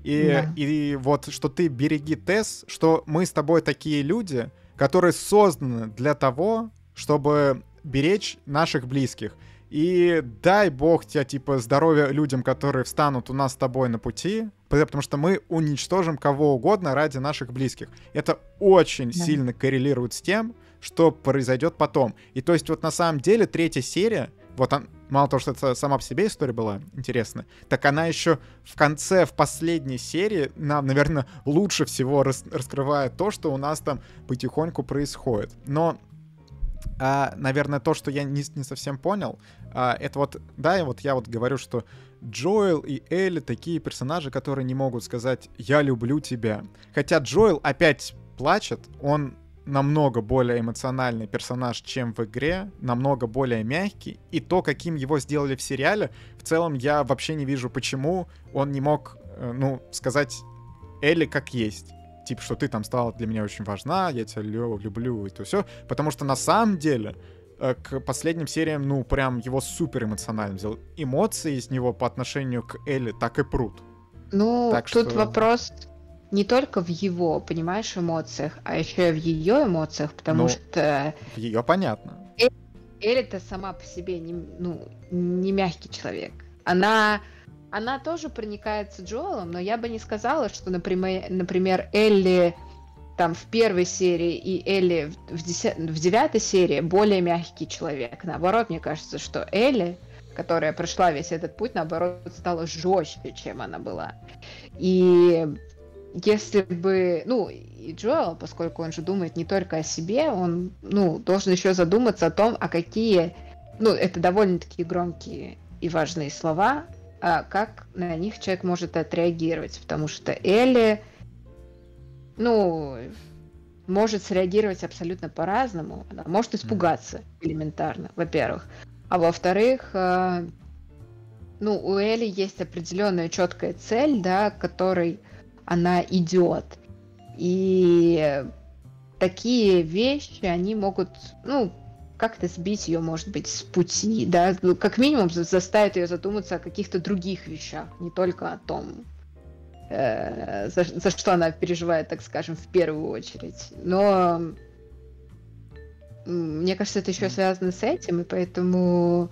и, Да. и вот что ты береги Тесс, что мы с тобой такие люди, которые созданы для того, чтобы беречь наших близких. И дай бог тебе, типа, здоровья людям, которые встанут у нас с тобой на пути, потому что мы уничтожим кого угодно ради наших близких. Это очень Да. сильно коррелирует с тем, что произойдет потом. И то есть вот на самом деле третья серия, вот он, мало того, что это сама по себе история была интересная, так она еще в конце, в последней серии нам, наверное, лучше всего рас- раскрывает то, что у нас там потихоньку происходит. Но а, наверное, то, что я не, не совсем понял, а, это вот, да, и вот я вот говорю, что Джоэл и Элли такие персонажи, которые не могут сказать «я люблю тебя». Хотя Джоэл опять плачет, он намного более эмоциональный персонаж, чем в игре, намного более мягкий, и то, каким его сделали в сериале, в целом я вообще не вижу, почему он не мог, э, ну, сказать Элли как есть. Типа, что ты там стала для меня очень важна, я тебя лю- люблю, и то все. Потому что на самом деле э, к последним сериям, ну, прям его супер эмоциональным сделал. Эмоции из него по отношению к Элли так и прут. Ну, Так тут что- вопрос не только в его, понимаешь, эмоциях, а еще и в ее эмоциях, потому Ну. что Ее понятно. Элли-то сама по себе не, ну, не мягкий человек. Она, она тоже проникается Джоэлом, но я бы не сказала, что, например, например Элли там в первой серии и Элли в, в, деся- в девятой серии более мягкий человек. Наоборот, мне кажется, что Элли, которая прошла весь этот путь, наоборот, стала жестче, чем она была. И если бы, ну, и Джоэл, поскольку он же думает не только о себе, он, ну, должен еще задуматься о том, а какие, ну, это довольно-таки громкие и важные слова, а как на них человек может отреагировать, потому что Элли, ну, может среагировать абсолютно по-разному. Она может испугаться элементарно, во-первых. А во-вторых, э, ну, у Элли есть определенная четкая цель, да, которой она идет. И такие вещи, они могут, ну, как-то сбить ее, может быть, с пути, да, ну, как минимум за- заставить ее задуматься о каких-то других вещах, не только о том, э, за, за что она переживает, так скажем, в первую очередь. Но мне кажется, это еще связано с этим, и поэтому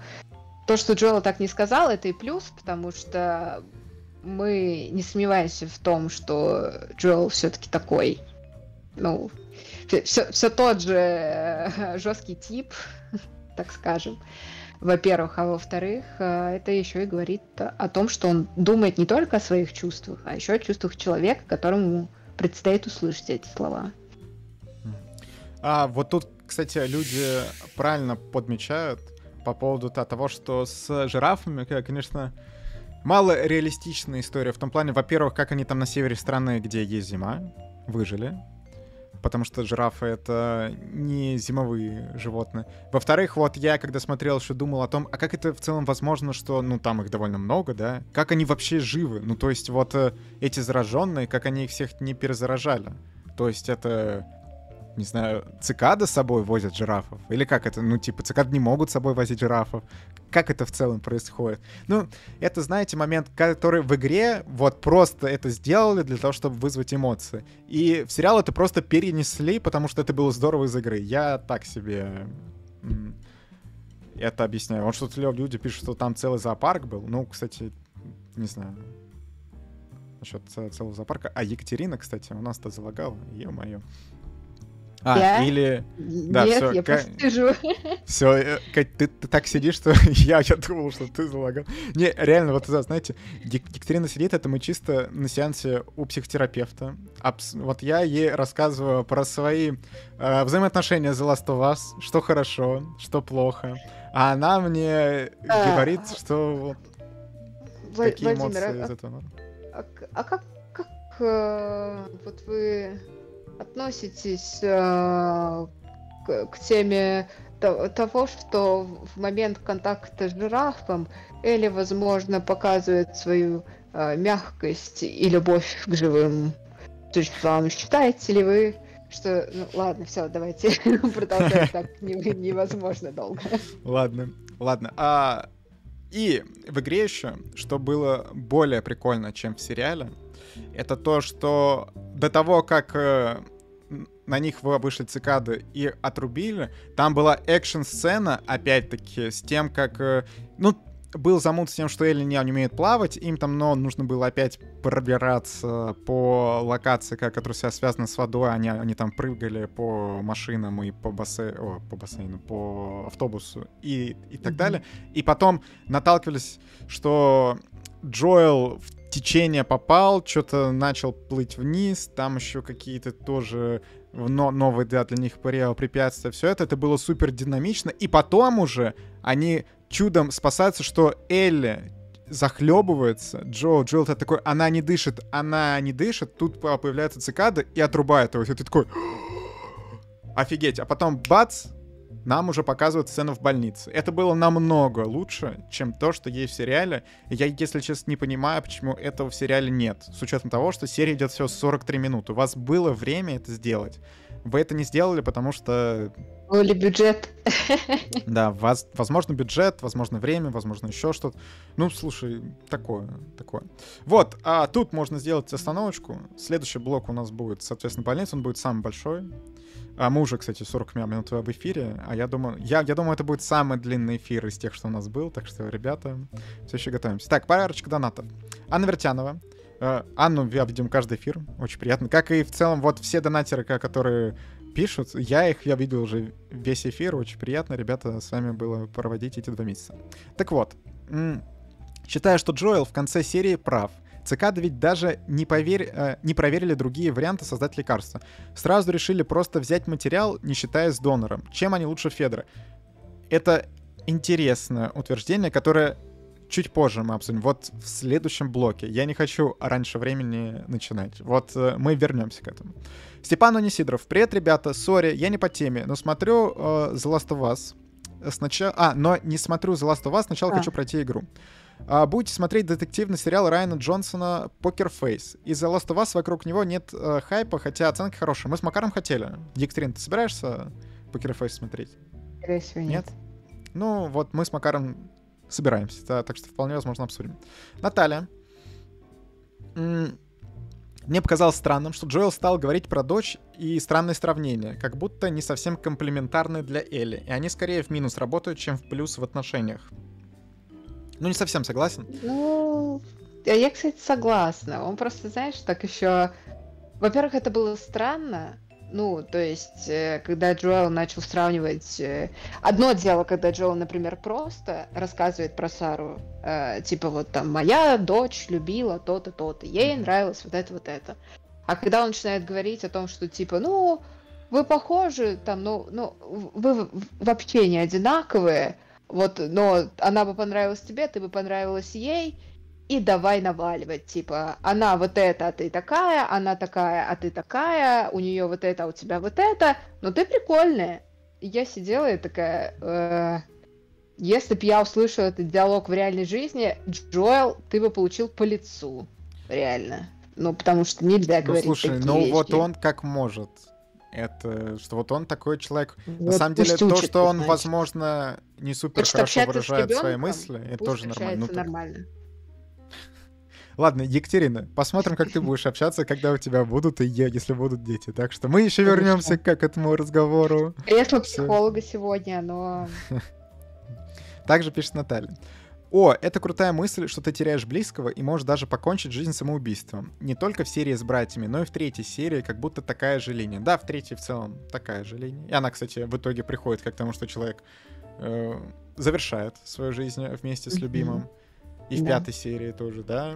то, что Джоэл так не сказал, это и плюс, потому что мы не сомневаемся в том, что Джоэл все-таки такой, ну, все, все тот же э, жесткий тип, так скажем, во-первых, а во-вторых, э, это еще и говорит о том, что он думает не только о своих чувствах, а еще о чувствах человека, которому предстоит услышать эти слова. А вот тут, кстати, люди правильно подмечают по поводу того, что с жирафами, конечно, мало реалистичная история в том плане, во-первых, как они там на севере страны, где есть зима, выжили, потому что жирафы — это не зимовые животные. Во-вторых, вот я, когда смотрел, еще думал о том, а как это в целом возможно, что, ну, там их довольно много, да? Как они вообще живы? Ну, то есть вот э, эти зараженные, как они их всех не перезаражали? То есть это не знаю, цикады с собой возят жирафов? Или как это? Ну, типа, цикады не могут с собой возить жирафов. Как это в целом происходит? Ну, это, знаете, момент, который в игре вот просто это сделали для того, чтобы вызвать эмоции. И в сериал это просто перенесли, потому что это было здорово из игры. Я так себе это объясняю. Вот что-то люди пишут, что там целый зоопарк был. Ну, кстати, не знаю насчет целого зоопарка. А Екатерина, кстати, у нас-то залагала. Ё-моё. А, я? или... Да, Нет, все, я Ка... просто сижу. Все, э, Кать, ты, ты так сидишь, что я, я думал, что ты залагал. Не, реально, вот, знаете, Екатерина сидит, это мы чисто на сеансе у психотерапевта. Абс... Вот я ей рассказываю про свои э, взаимоотношения The Last of Us, что хорошо, что плохо. А она мне а, говорит, что вот, какие Владимир, эмоции а, из этого. А, а как, как э, вот вы относитесь э, к, к теме того, что в момент контакта с жирафом Элли, возможно, показывает свою э, мягкость и любовь к живым существам. Считаете ли вы, что... Ну, ладно, все, давайте продолжать так невозможно долго. Ладно, ладно. А... И в игре еще, что было более прикольно, чем в сериале, это то, что до того, как э, на них вышли цикады и отрубили, там была экшн-сцена, опять-таки, с тем, как... Э, ну, был замут с тем, что Элли не, умеет плавать, им там, но нужно было опять пробираться по локации, которая вся связана с водой, они, они там прыгали по машинам и по, бассей... О, по бассейну, по автобусу и, и так mm-hmm. далее. И потом наталкивались, что Джоэл в течение попал, что-то начал плыть вниз, там еще какие-то тоже но, новые да, для них препятствия, все это, это было супер динамично, и потом уже они чудом спасаются, что Элли захлебывается, Джо, Джилл такой, она не дышит, она не дышит, тут появляется цикада и отрубает его, и ты такой, офигеть, а потом бац, нам уже показывают сцену в больнице. Это было намного лучше, чем то, что есть в сериале. я, если честно, не понимаю, почему этого в сериале нет. С учетом того, что серия идет всего 43 минуты. У вас было время это сделать. Вы это не сделали, потому что... Или бюджет. Да, вас, возможно, бюджет, возможно, время, возможно, еще что-то. Ну, слушай, такое, такое. Вот, а тут можно сделать остановочку. Следующий блок у нас будет, соответственно, больница. Он будет самый большой. А мы уже, кстати, 40 минут в эфире, а я думаю, я, я думаю, это будет самый длинный эфир из тех, что у нас был, так что, ребята, все еще готовимся. Так, парочка донатов. Анна Вертянова. Э, Анну я видим каждый эфир, очень приятно. Как и в целом вот все донатеры, которые пишут, я их, я видел уже весь эфир, очень приятно, ребята, с вами было проводить эти два месяца. Так вот, считаю, что Джоэл в конце серии прав. Цикады ведь даже не, повер... э, не проверили другие варианты создать лекарства. Сразу решили просто взять материал, не считаясь с донором. Чем они лучше Федры? Это интересное утверждение, которое чуть позже мы обсудим. Вот в следующем блоке. Я не хочу раньше времени начинать. Вот э, мы вернемся к этому. Степан Унисидров. Привет, ребята. Sorry, я не по теме, но смотрю э, The Last of Us. Сначала... А, но не смотрю The Last of Us, сначала а. хочу пройти игру. А, будете смотреть детективный сериал Райана Джонсона «Poker Face». Из-за Last of Us вокруг него нет э, хайпа, хотя оценки хорошие. Мы с Макаром хотели. Екатерина, ты собираешься «Покер Фейс» смотреть? Скорее всего, нет. нет. Ну, вот мы с Макаром собираемся, да, так что вполне возможно обсудим. Наталья. Мне показалось странным, что Джоэл стал говорить про дочь и странные сравнения, как будто не совсем комплементарны для Элли, и они скорее в минус работают, чем в плюс в отношениях. Ну, не совсем согласен. Ну, я, кстати, согласна. Он просто, знаешь, так еще... Во-первых, это было странно, ну, то есть, э, когда Джоэл начал сравнивать... Э, одно дело, когда Джоэл, например, просто рассказывает про Сару, э, типа вот там, моя дочь любила то-то, то-то, ей нравилось вот это, вот это. А когда он начинает говорить о том, что типа, ну, вы похожи, там, ну, ну, вы вообще не одинаковые, вот, но она бы понравилась тебе, ты бы понравилась ей, и давай наваливать, типа, она вот это, а ты такая, она такая, а ты такая, у нее вот это, а у тебя вот это, но ты прикольная. И я сидела и такая, э, если бы я услышала этот диалог в реальной жизни, Джоэл, ты бы получил по лицу, реально. Ну, потому что нельзя ну, говорить слушай, такие ну вещи. вот он как может. Это, что вот он такой человек. Вот На самом деле, то, что он, значит. возможно, не супер Хочет хорошо выражает ребенком, свои мысли, это тоже нормально. Ну, нормально. Ладно, Екатерина, посмотрим, как ты будешь общаться, когда у тебя будут и если будут дети. Так что мы еще вернемся к этому разговору. Кресло психолога сегодня, но... Также пишет Наталья. О, это крутая мысль, что ты теряешь близкого и можешь даже покончить жизнь самоубийством. Не только в серии с братьями, но и в третьей серии как будто такая же линия. Да, в третьей в целом такая же линия. И она, кстати, в итоге приходит к тому, что человек э, завершает свою жизнь вместе с любимым. И в да. пятой серии тоже, да.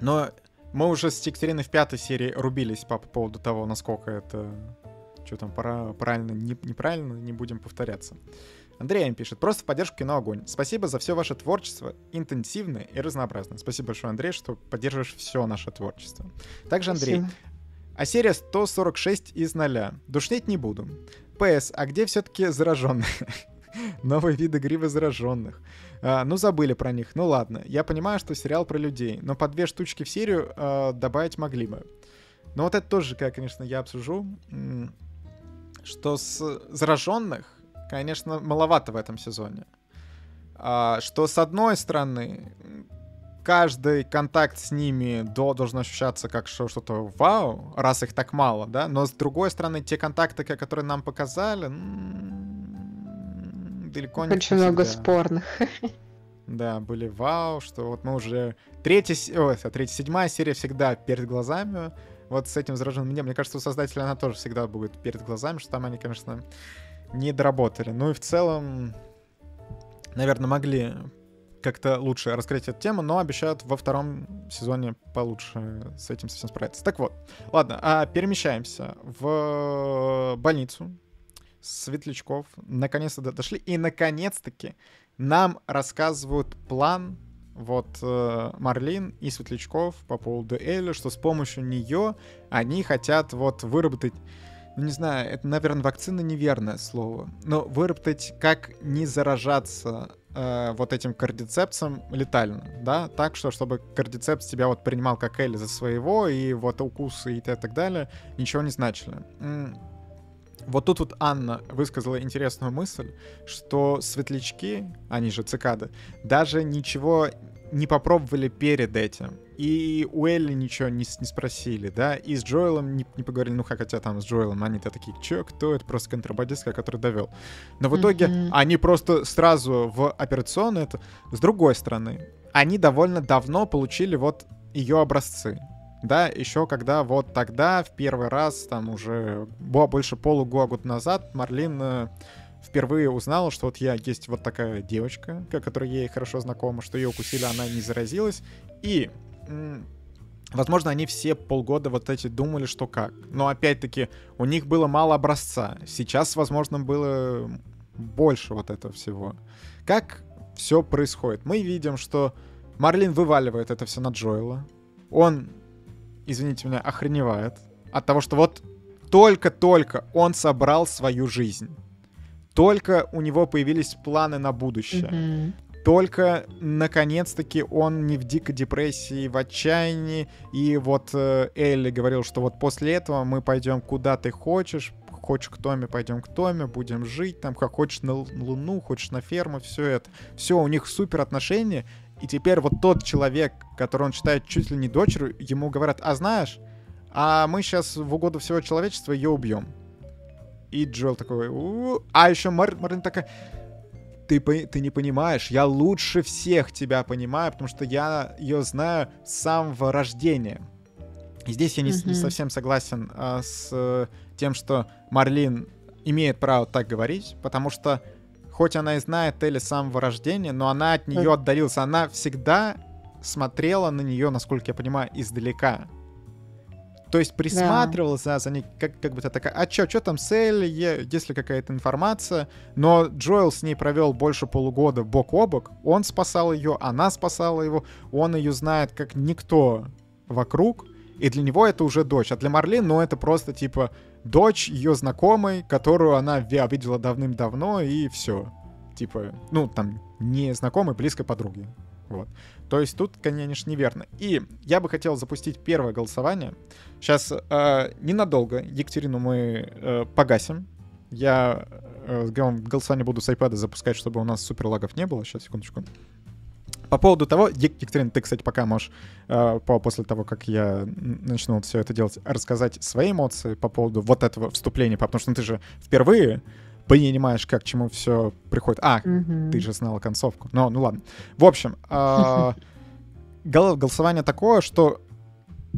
Но мы уже с Екатериной в пятой серии рубились по поводу того, насколько это... Что там, пора, правильно, не, неправильно, не будем повторяться. Андрей пишет, просто в поддержку кино огонь. Спасибо за все ваше творчество, интенсивное и разнообразное. Спасибо большое, Андрей, что поддерживаешь все наше творчество. Также, Андрей, Спасибо. а серия 146 из 0. Душнить не буду. ПС, а где все-таки зараженные? Новый вид игры зараженных. А, ну, забыли про них. Ну ладно. Я понимаю, что сериал про людей, но по две штучки в серию а, добавить могли бы. Но вот это тоже, конечно, я обсужу. Что с зараженных, конечно, маловато в этом сезоне. А, что с одной стороны, каждый контакт с ними до, должен ощущаться как что-то вау, раз их так мало, да, но с другой стороны, те контакты, которые нам показали, далеко не Очень много спорных. Да, были вау, что вот мы уже... Третья, ой, третья, седьмая серия всегда перед глазами. Вот с этим зараженным мне, мне кажется, у создателя она тоже всегда будет перед глазами, что там они, конечно, не доработали. Ну и в целом, наверное, могли как-то лучше раскрыть эту тему, но обещают во втором сезоне получше с этим совсем справиться. Так вот, ладно, а перемещаемся в больницу, Светлячков наконец-то дошли. И наконец-таки нам рассказывают план вот э, Марлин и Светлячков по поводу Элли, что с помощью нее они хотят вот выработать, ну не знаю, это, наверное, вакцина неверное слово, но выработать, как не заражаться э, вот этим кардицепсом летально, да, так что, чтобы кардицепс тебя вот принимал как Элли за своего, и вот укусы и так далее ничего не значили. Вот тут вот Анна высказала интересную мысль, что светлячки, они же цикады, даже ничего не попробовали перед этим. И у Элли ничего не, не спросили, да, и с Джоэлом не, не поговорили, ну хотя там с Джоэлом они-то такие, чё, кто это, просто контрабандистка, который довел. Но в итоге mm-hmm. они просто сразу в операционную, это с другой стороны, они довольно давно получили вот ее образцы да, еще когда вот тогда, в первый раз, там уже больше полугода назад, Марлин э, впервые узнала, что вот я есть вот такая девочка, которая ей хорошо знакома, что ее укусили, она не заразилась, и Возможно, они все полгода вот эти думали, что как. Но опять-таки, у них было мало образца. Сейчас, возможно, было больше вот этого всего. Как все происходит? Мы видим, что Марлин вываливает это все на Джоэла. Он извините меня, охреневает от того, что вот только-только он собрал свою жизнь. Только у него появились планы на будущее. Mm-hmm. Только наконец-таки он не в дикой депрессии, в отчаянии. И вот э, Элли говорил, что вот после этого мы пойдем куда ты хочешь, хочешь к Томе, пойдем к Томе, будем жить там, как хочешь на Луну, хочешь на ферму, все это. Все, у них супер отношения, И теперь вот тот человек, который он считает чуть ли не дочерью, ему говорят, а знаешь, а мы сейчас в угоду всего человечества ее убьем. И Джоэл такой, У-у-у". а еще Мар- Марлин такая, ты, по- ты не понимаешь, я лучше всех тебя понимаю, потому что я ее знаю с самого рождения. И здесь я не, не совсем согласен а, с э, тем, что Марлин имеет право так говорить, потому что хоть она и знает Элли с самого рождения, но она от нее отдалилась. Она всегда смотрела на нее, насколько я понимаю, издалека. То есть присматривалась за, за ней, как, как бы такая, а чё, чё там с Элли, есть ли какая-то информация? Но Джоэл с ней провел больше полугода бок о бок, он спасал ее, она спасала его, он ее знает как никто вокруг, и для него это уже дочь. А для Марлин, ну, это просто, типа, дочь ее знакомой, которую она ви- видела давным-давно, и все. Типа, ну, там, не знакомой, близкой подруги. Вот. То есть тут, конечно, неверно. И я бы хотел запустить первое голосование. Сейчас э, ненадолго Екатерину мы э, погасим. Я э, гол- голосование буду с iPad запускать, чтобы у нас супер лагов не было. Сейчас, секундочку. По поводу того, Ек- Екатерина, ты, кстати, пока можешь э, по, после того, как я начну все это делать, рассказать свои эмоции по поводу вот этого вступления, потому что ну, ты же впервые понимаешь, как к чему все приходит. А, Мгм. ты же знала концовку. Но, ну ладно. В общем, а, гол- голосование такое, что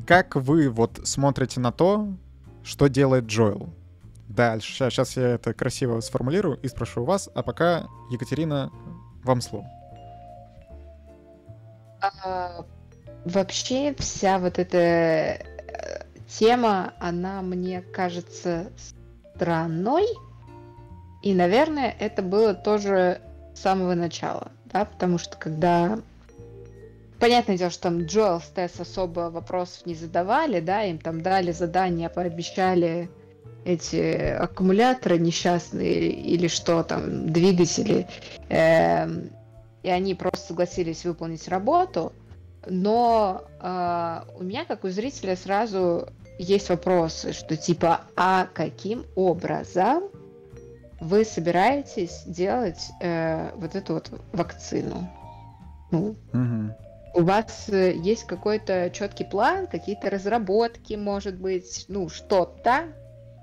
как вы вот смотрите на то, что делает Джоэл? Дальше. Сейчас я это красиво сформулирую и спрошу у вас, а пока, Екатерина, вам слово. А, Вообще вся вот эта э, тема, она мне кажется странной. И, наверное, это было тоже с самого начала, да, потому что когда... Понятное дело, что там Джоэл с Тесс особо вопросов не задавали, да, им там дали задание, пообещали эти аккумуляторы несчастные или что там, двигатели, эм, и они просто согласились выполнить работу, но э, у меня, как у зрителя, сразу есть вопросы, что типа, а каким образом вы собираетесь делать э, вот эту вот вакцину? Ну, Мгм. у вас э, есть какой-то четкий план, какие-то разработки, может быть, ну, что-то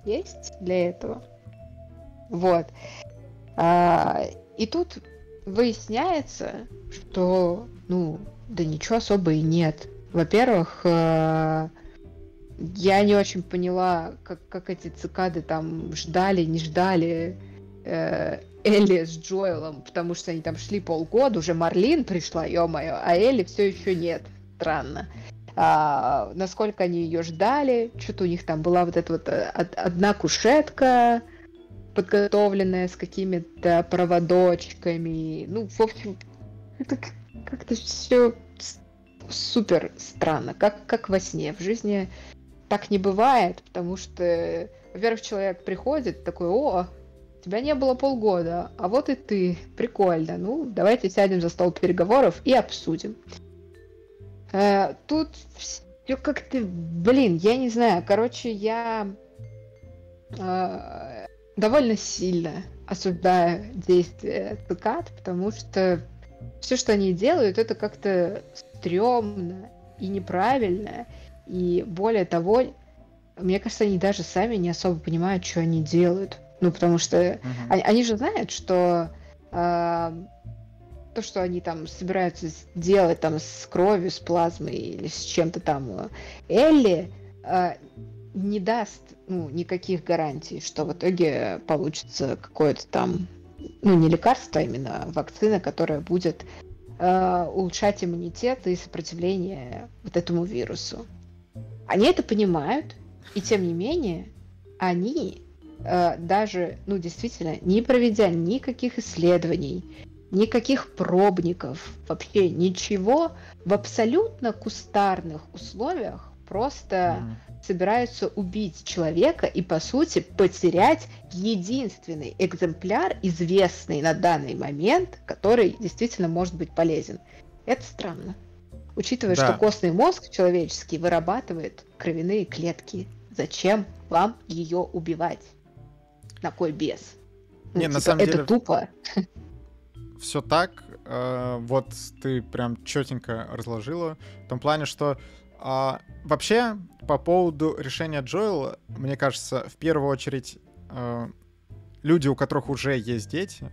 есть для этого? Вот. А, и тут выясняется, что, ну, да ничего особо и нет. Во-первых, э, я не очень поняла, как, как эти цикады там ждали, не ждали э, Элли с Джоэлом, потому что они там шли полгода, уже Марлин пришла, ё-моё, а Элли все еще нет. Странно. А, насколько они ее ждали, что-то у них там была вот эта вот э, од- одна кушетка, подготовленная с какими-то проводочками. Ну, в общем, это как-то все супер странно, как, как во сне. В жизни так не бывает, потому что, во-первых, человек приходит такой, о, тебя не было полгода, а вот и ты, прикольно, ну, давайте сядем за стол переговоров и обсудим. Э, тут все как-то, блин, я не знаю, короче, я э, довольно сильно осуждаю действия цикад, потому что все, что они делают, это как-то стрёмно и неправильно. И более того, мне кажется, они даже сами не особо понимают, что они делают. Ну, потому что Мгм. они, они же знают, что а, то, что они там собираются делать там с кровью, с плазмой или с чем-то там, э, Элли а, не даст ну, никаких гарантий, что в итоге получится какое-то там, ну, не лекарство, а именно вакцина, которая будет э, улучшать иммунитет и сопротивление вот этому вирусу. Они это понимают, и тем не менее, они э, даже, ну, действительно, не проведя никаких исследований, никаких пробников, вообще ничего, в абсолютно кустарных условиях просто Мгм. собираются убить человека и, по сути, потерять единственный экземпляр, известный на данный момент, который действительно может быть полезен. Это странно. Учитывая, Да. что костный мозг человеческий вырабатывает кровяные клетки. Зачем вам ее убивать? На кой без? Ну, Не, на типа, самом это деле- тупо. все так, э, вот ты прям четенько разложила. В том плане, что э, вообще по поводу решения Джоэла, мне кажется, в первую очередь э, люди, у которых уже есть дети,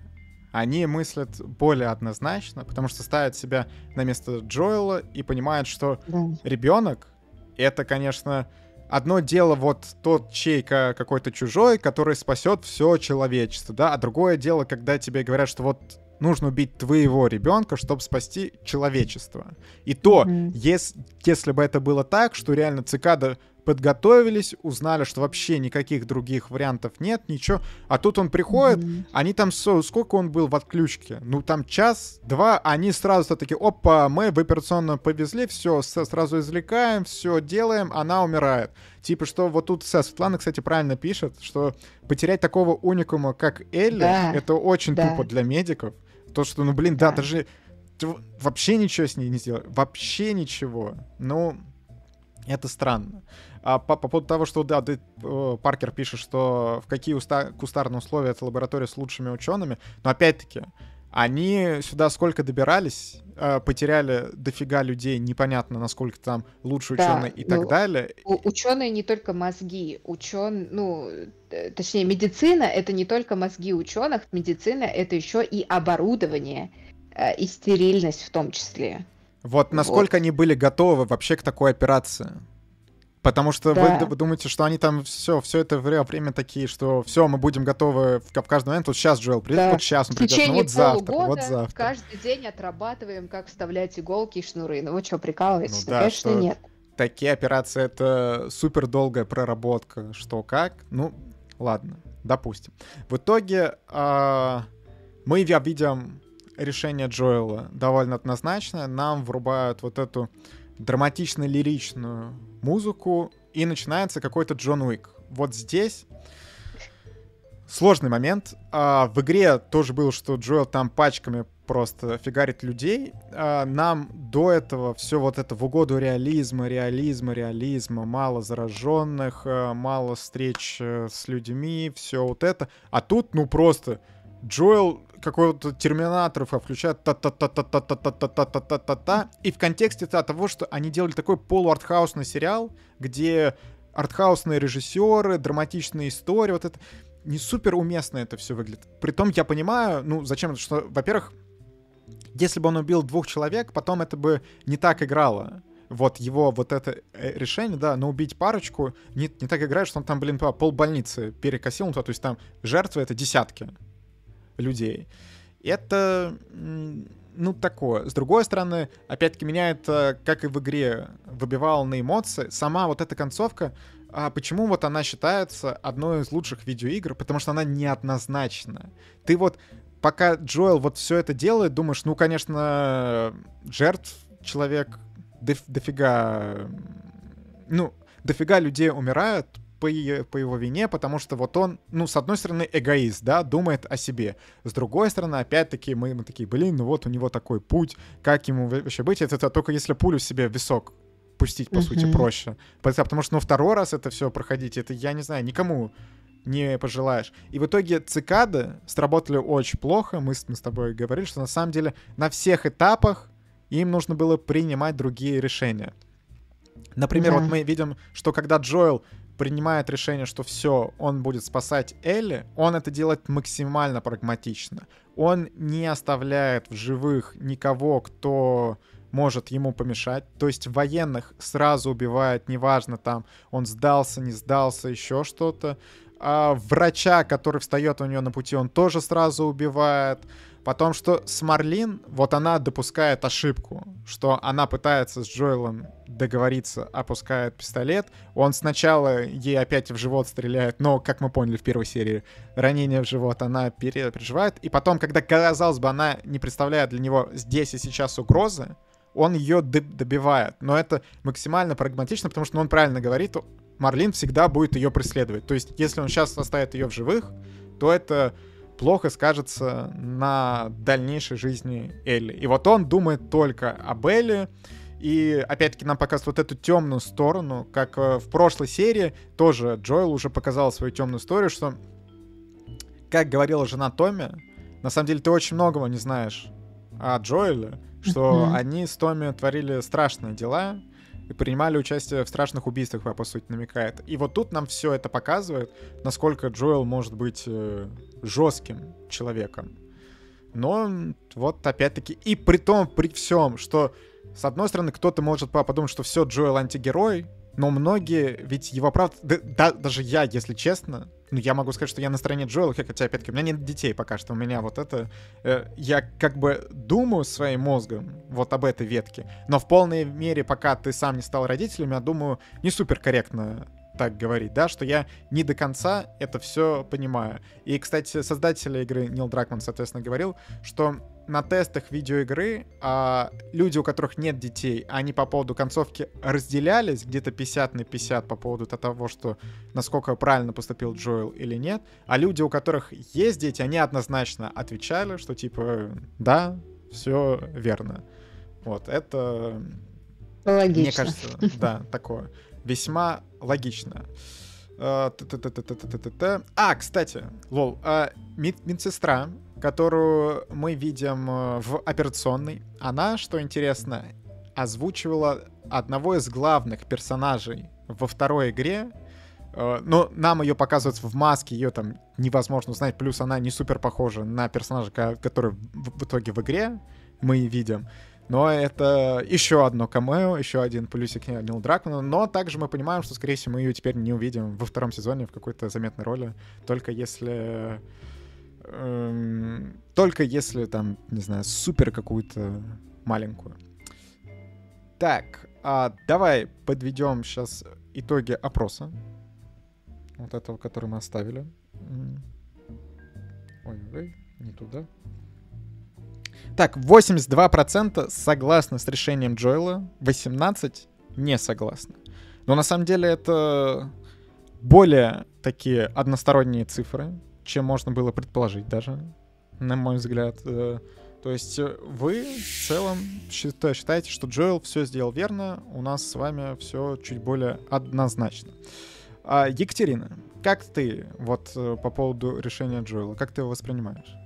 они мыслят более однозначно, потому что ставят себя на место Джоэла и понимают, что да. ребенок это, конечно, одно дело вот тот чейка какой-то чужой, который спасет все человечество, да, а другое дело, когда тебе говорят, что вот нужно убить твоего ребенка, чтобы спасти человечество. И то, mm-hmm. если, если бы это было так, что реально цикада подготовились, узнали, что вообще никаких других вариантов нет, ничего. А тут он приходит, mm-hmm. они там, сколько он был в отключке? Ну, там час-два, они сразу такие, опа, мы в операционную повезли, все, сразу извлекаем, все делаем, она умирает. Типа, что вот тут Светлана, кстати, правильно пишет, что потерять такого уникума, как Элли, да. это очень да. тупо для медиков. То, что, ну, блин, да, да даже вообще ничего с ней не сделали. Вообще ничего. Ну, это странно. А по, по поводу того, что, да, ты, э, Паркер пишет, что в какие уста- кустарные условия это лаборатория с лучшими учеными, но опять-таки, они сюда сколько добирались, э, потеряли дофига людей, непонятно, насколько там лучшие да, ученые и ну, так далее. Ученые не только мозги, учен, ну, точнее, медицина это не только мозги ученых, медицина это еще и оборудование э, и стерильность в том числе. Вот насколько вот. они были готовы вообще к такой операции? Потому что да. вы, вы думаете, что они там все, все это время такие, что все, мы будем готовы в, в каждый момент. Вот сейчас Джоэл придет, да. вот сейчас он придет, ну вот завтра, вот завтра. Каждый день отрабатываем, как вставлять иголки и шнуры. Ну вы что, прикалываетесь? Ну, да, конечно, что нет. Такие операции это супер долгая проработка. Что как? Ну, ладно, допустим. В итоге э, мы видим решение Джоэла довольно однозначное. Нам врубают вот эту драматично-лиричную музыку, и начинается какой-то Джон Уик. Вот здесь сложный момент. А, в игре тоже было, что Джоэл там пачками просто фигарит людей. А, нам до этого все вот это в угоду реализма, реализма, реализма, мало зараженных, а, мало встреч э, с людьми, все вот это. А тут, ну просто Джоэл какого-то терминаторов включают та-та-та-та-та-та-та-та-та-та-та. И в контексте того, что они делали такой полуартхаусный сериал, где артхаусные режиссеры, драматичные истории, вот это не супер уместно это все выглядит. Притом я понимаю, ну зачем, что, во-первых, если бы он убил двух человек, потом это бы не так играло. Вот его вот это решение, да, но убить парочку не, не так играет, что он там, блин, пол больницы перекосил, то есть там жертвы это десятки людей. Это, ну, такое. С другой стороны, опять-таки, меня это, как и в игре, выбивало на эмоции. Сама вот эта концовка, а почему вот она считается одной из лучших видеоигр? Потому что она неоднозначна. Ты вот, пока Джоэл вот все это делает, думаешь, ну, конечно, жертв человек доф дофига... Ну, дофига людей умирают, по, по его вине, потому что вот он, ну, с одной стороны, эгоист, да, думает о себе. С другой стороны, опять-таки, мы, мы такие, блин, ну вот у него такой путь, как ему вообще быть? Это, это только если пулю себе в висок пустить, по uh-huh. сути, проще. Потому что, ну, второй раз это все проходить, это, я не знаю, никому не пожелаешь. И в итоге цикады сработали очень плохо. Мы, мы с тобой говорили, что на самом деле на всех этапах им нужно было принимать другие решения. Например, да. вот мы видим, что когда Джоэл принимает решение, что все, он будет спасать Элли, он это делает максимально прагматично. Он не оставляет в живых никого, кто может ему помешать. То есть военных сразу убивает, неважно там, он сдался, не сдался, еще что-то. А врача, который встает у нее на пути, он тоже сразу убивает. Потом, что с Марлин, вот она допускает ошибку, что она пытается с Джоэлом договориться, опускает пистолет. Он сначала ей опять в живот стреляет, но, как мы поняли в первой серии, ранение в живот она переживает. И потом, когда, казалось бы, она не представляет для него здесь и сейчас угрозы, он ее добивает. Но это максимально прагматично, потому что ну, он правильно говорит, Марлин всегда будет ее преследовать. То есть, если он сейчас оставит ее в живых, то это плохо скажется на дальнейшей жизни Элли. И вот он думает только об Элли, и опять-таки нам показывают вот эту темную сторону, как э, в прошлой серии тоже Джоэл уже показал свою темную историю, что, как говорила жена Томми, на самом деле ты очень многого не знаешь о Джоэле, что mm-hmm. они с Томми творили страшные дела, и принимали участие в страшных убийствах, по сути, намекает. И вот тут нам все это показывает, насколько Джоэл может быть э, жестким человеком. Но вот опять-таки, и при том, при всем, что с одной стороны, кто-то может подумать, что все, Джоэл антигерой, но многие, ведь его правда, да, да, даже я, если честно, ну, я могу сказать, что я на стороне Джоэла, хотя, опять-таки, у меня нет детей пока что, у меня вот это... Э, я как бы думаю своим мозгом вот об этой ветке, но в полной мере, пока ты сам не стал родителем, я думаю, не супер корректно так говорить, да, что я не до конца это все понимаю. И, кстати, создатель игры Нил Дракман, соответственно, говорил, что на тестах видеоигры а, люди, у которых нет детей, они по поводу концовки разделялись где-то 50 на 50 по поводу того, что насколько правильно поступил Джоэл или нет, а люди, у которых есть дети, они однозначно отвечали, что типа да, все верно. Вот, это... Логично. Мне кажется, да, такое. Весьма логично. А, а, кстати, лол, а, медсестра которую мы видим э, в операционной, она, что интересно, озвучивала одного из главных персонажей во второй игре. Э, но нам ее показывают в маске, ее там невозможно узнать, плюс она не супер похожа на персонажа, который в итоге в игре мы видим. Но это еще одно камео, еще один плюсик Нил Дракмана. Но также мы понимаем, что, скорее всего, мы ее теперь не увидим во втором сезоне в какой-то заметной роли. Только если Эм, только если там, не знаю, супер какую-то маленькую. Так, а давай подведем сейчас итоги опроса. Вот этого, который мы оставили. Ой-ой, не туда. Так, 82% согласны с решением Джоэла, 18% не согласны. Но на самом деле это более такие односторонние цифры чем можно было предположить даже, на мой взгляд. Э, то есть э, вы в целом считаете, что Джоэл все сделал верно, у нас с вами все чуть более однозначно. А, Екатерина, как ты вот э, по поводу решения Джоэла, как ты его воспринимаешь?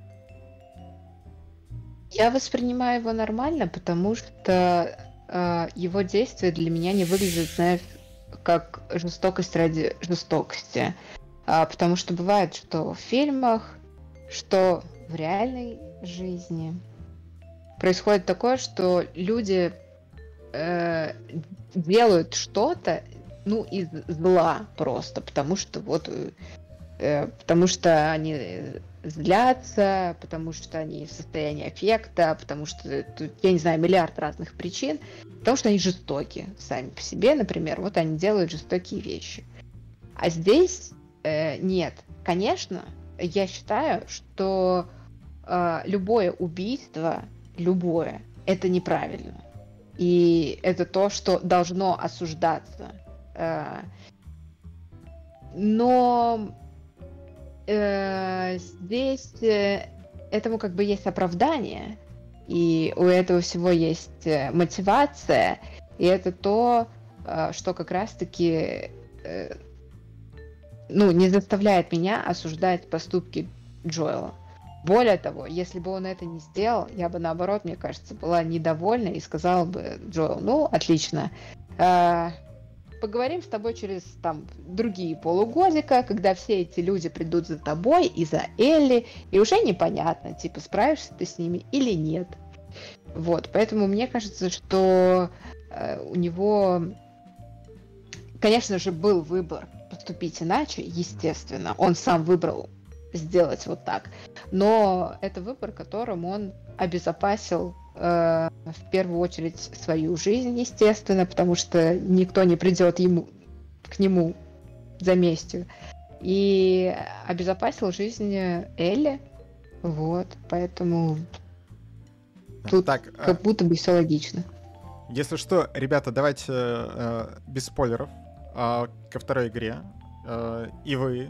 Я воспринимаю его нормально, потому что э, его действия для меня не выглядят, знаешь, как жестокость ради жестокости. А, потому что бывает, что в фильмах, что в реальной жизни происходит такое, что люди э, делают что-то, ну, из зла просто, потому что вот, э, потому что они злятся, потому что они в состоянии аффекта, потому что тут, я не знаю, миллиард разных причин, потому что они жестоки сами по себе, например, вот они делают жестокие вещи. А здесь Э, нет, конечно, я считаю, что э, любое убийство, любое, это неправильно. И это то, что должно осуждаться. Э, но э, здесь э, этому как бы есть оправдание, и у этого всего есть э, мотивация, и это то, э, что как раз-таки ну, не заставляет меня осуждать поступки Джоэла. Более того, если бы он это не сделал, я бы наоборот, мне кажется, была недовольна и сказала бы Джоэл, ну, отлично, поговорим с тобой через там другие полугодика, когда все эти люди придут за тобой и за Элли, и уже непонятно, типа, справишься ты с ними или нет. Вот, поэтому мне кажется, что э, у него, конечно же, был выбор поступить иначе, естественно. Он сам выбрал сделать вот так. Но это выбор, которым он обезопасил э, в первую очередь свою жизнь, естественно, потому что никто не придет ему к нему за местью. И обезопасил жизнь Элли. Вот, поэтому тут так, а как будто бы все логично. Если что, ребята, давайте э, без спойлеров э, ко второй игре. Э, и вы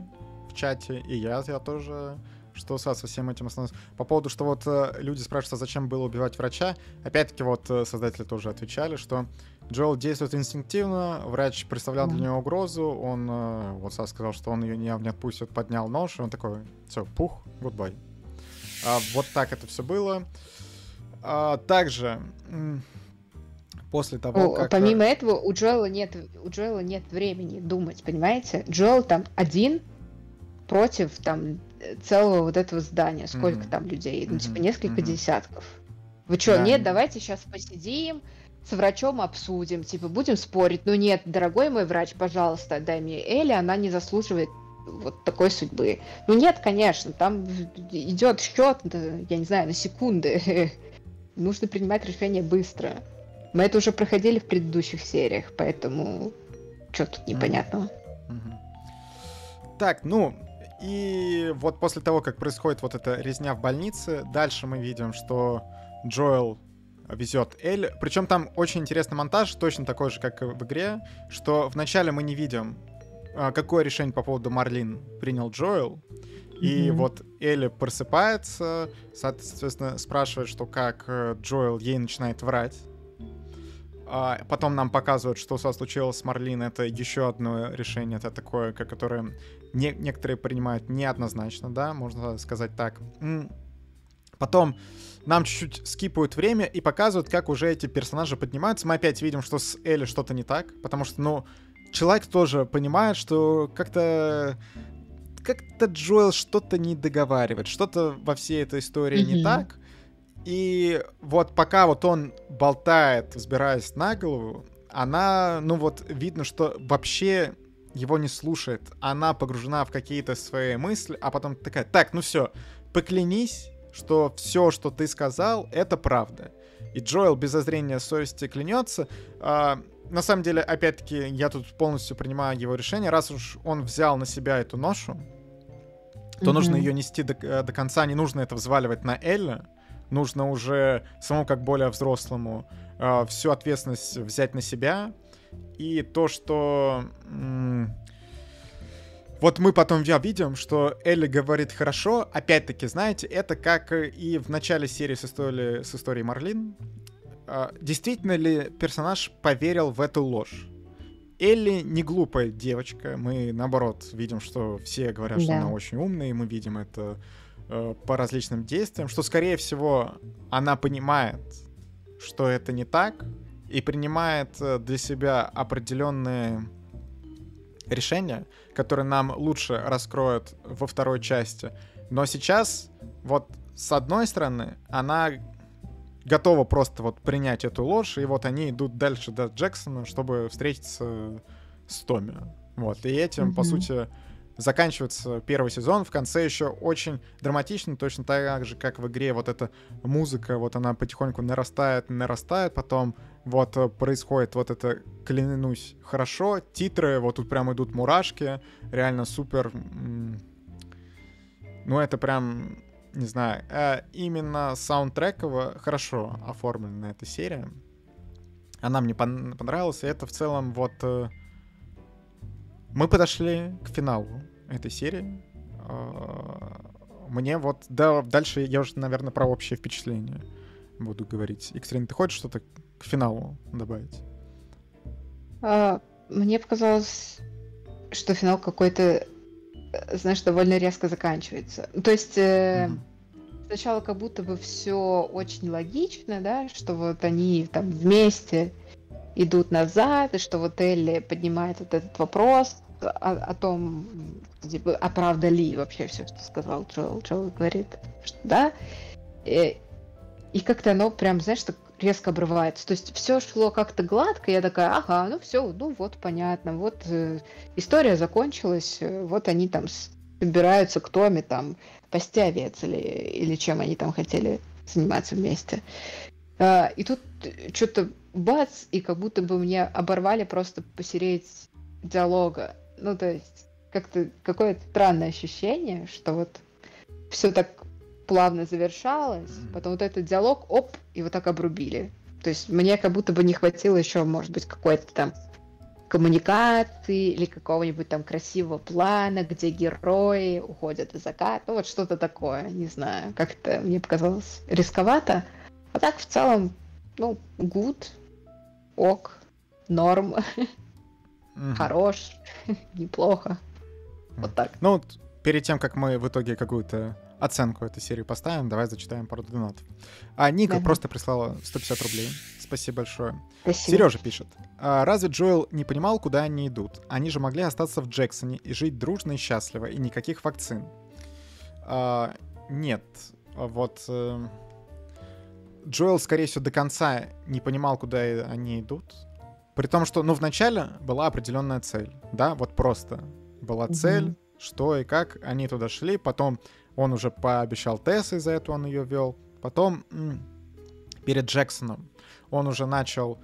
в чате, и я, я тоже что со, со всем этим основным. По поводу, что вот э, люди спрашивают, а зачем было убивать врача, опять-таки вот э, создатели тоже отвечали, что Джоэл действует инстинктивно, врач представлял для него угрозу, он э, вот Сас сказал, что он ее не, не отпустит, поднял нож, и он такой, все, пух, гудбай. А, вот так это все было. А, также после того, ну, как... Помимо этого, у Джоэла нет, у Джоэла нет времени думать, понимаете? Джоэл там один против там целого вот этого здания. Сколько mm-hmm. там людей? Ну, типа несколько mm-hmm. десятков. Вы что, да. нет, давайте сейчас посидим, с врачом обсудим, типа, будем спорить. Ну нет, дорогой мой врач, пожалуйста, дай мне Элли, она не заслуживает вот такой судьбы. Ну нет, конечно, там идет счет, я не знаю, на секунды. Нужно принимать решение быстро. Мы это уже проходили в предыдущих сериях, поэтому что тут непонятного. Так, ну, и вот после того, как происходит вот эта резня в больнице, дальше мы видим, что Джоэл везет Эль. Причем там очень интересный монтаж, точно такой же, как в игре, что вначале мы не видим, а, какое решение по поводу Марлин принял Джоэл. И mm-hmm. вот Элли просыпается, соответственно, спрашивает, что как э, Джоэл ей начинает врать. А потом нам показывают, что случилось с Марлин. Это еще одно решение, это такое, которое не, некоторые принимают неоднозначно, да, можно сказать так. Потом нам чуть-чуть скипают время и показывают, как уже эти персонажи поднимаются. Мы опять видим, что с Элли что-то не так, потому что, ну, человек тоже понимает, что как-то как-то Джоэл что-то не договаривает, что-то во всей этой истории mm-hmm. не так. И вот пока вот он болтает, взбираясь на голову, она, ну вот видно, что вообще его не слушает. Она погружена в какие-то свои мысли, а потом такая, так, ну все, поклянись, что все, что ты сказал, это правда. И Джоэл без зазрения совести клянется. А, на самом деле, опять-таки, я тут полностью принимаю его решение. Раз уж он взял на себя эту ношу, то mm-hmm. нужно ее нести до, э, до конца. Не нужно это взваливать на Элля. Нужно уже самому, как более взрослому, э, всю ответственность взять на себя. И то, что... Вот мы потом видим, что Элли говорит хорошо. Опять-таки, знаете, это как и в начале серии с историей, с историей Марлин. А, действительно ли персонаж поверил в эту ложь? Элли не глупая девочка. Мы, наоборот, видим, что все говорят, да. что она очень умная, и мы видим это по различным действиям, что, скорее всего, она понимает, что это не так, и принимает э, для себя определенные решения, которые нам лучше раскроют во второй части. Но сейчас, вот с одной стороны, она готова просто вот принять эту ложь, и вот они идут дальше до Джексона, чтобы встретиться с Томми. Вот, и этим, mm-hmm. по сути, заканчивается первый сезон. В конце еще очень драматично, точно так же, как в игре. Вот эта музыка, вот она потихоньку нарастает, нарастает, потом вот происходит вот это, клянусь, хорошо. Титры, вот тут прям идут мурашки, реально супер. Ну, это прям, не знаю, э, именно саундтреково хорошо оформлена эта серия. Она мне понравилась, и это в целом вот э, мы подошли к финалу этой серии. А, мне вот, да, дальше я уже, наверное, про общее впечатление буду говорить. Екатерина, ты хочешь что-то к финалу добавить? А, мне показалось, что финал какой-то, знаешь, довольно резко заканчивается. То есть э, mm-hmm. сначала как будто бы все очень логично, да, что вот они там вместе идут назад, и что вот Элли поднимает вот этот вопрос, о, о том, типа, а правда ли вообще все, что сказал Джоэл. Джоэл говорит, что да. И, и как-то оно прям, знаешь, так резко обрывается. То есть все шло как-то гладко, я такая, ага, ну все, ну вот понятно, вот э, история закончилась, э, вот они там собираются к Томе там пасти овец или, или чем они там хотели заниматься вместе. А, и тут что-то бац, и как будто бы мне оборвали просто посереть диалога. Ну, то есть, как-то какое-то странное ощущение, что вот все так плавно завершалось, потом вот этот диалог, оп, и вот так обрубили. То есть мне как будто бы не хватило еще, может быть, какой-то там коммуникации или какого-нибудь там красивого плана, где герои уходят в закат. Ну вот что-то такое, не знаю. Как-то мне показалось рисковато. А так в целом, ну, good, ок, норм. Угу. Хорош, неплохо. Вот так. Ну, перед тем, как мы в итоге какую-то оценку этой серии поставим. Давай зачитаем пару донатов. А Ника Давай. просто прислала 150 рублей. Спасибо большое. Спасибо. Сережа пишет. «А разве Джоэл не понимал, куда они идут? Они же могли остаться в Джексоне и жить дружно и счастливо, и никаких вакцин. А, нет. Вот... э, Джоэл, скорее всего, до конца не понимал, куда они идут. При том, что, ну, вначале была определенная цель, да, вот просто была цель, что и как, они туда шли, потом он уже пообещал Тесс, из-за этого он ее вел. Потом перед Джексоном он уже начал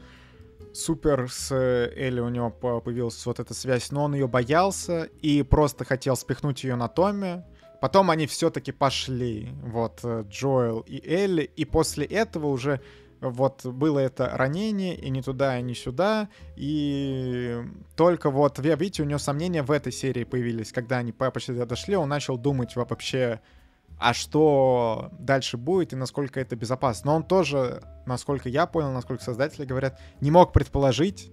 супер с э, Элли, у него по- появилась вот эта связь, но он ее боялся и просто хотел спихнуть ее на Томми. Потом они все-таки пошли, вот, э, Джоэл и Элли, и после этого уже вот было это ранение, и не туда, и не сюда, и только вот, ви- видите, у него сомнения в этой серии появились, когда они по- почти дошли, он начал думать во- вообще, а что дальше будет и насколько это безопасно. Но он тоже, насколько я понял, насколько создатели говорят, не мог предположить,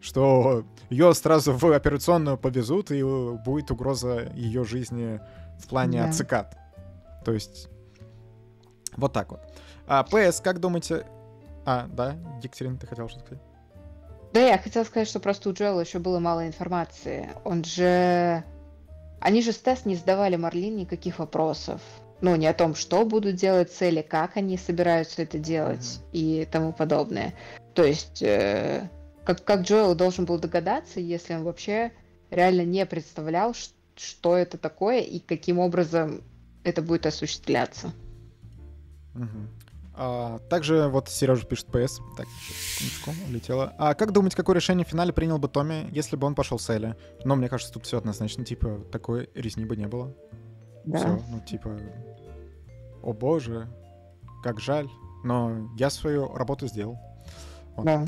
что ее сразу в операционную повезут, и будет угроза ее жизни в плане Да. цикад. То есть, вот так вот. А, ПС, как думаете... А, да, Екатерина, ты хотела что-то сказать? Да, я хотела сказать, что просто у Джоэла еще было мало информации. Он же... Они же с Тесс не задавали Марлин никаких вопросов. Ну, не о том, что будут делать цели, как они собираются это делать и тому подобное. То есть, э, как, как Джоэл должен был догадаться, если он вообще реально не представлял, ш- что это такое и каким образом это будет осуществляться. Мгм. А, также вот Сережа пишет ПС. Так, секундочку, улетела. А как думаете, какое решение в финале принял бы Томми, если бы он пошел с Элли? Но мне кажется, тут все однозначно, типа, такой резни бы не было. Все, ну, типа, о боже, как жаль, но я свою работу сделал. Вот. Да.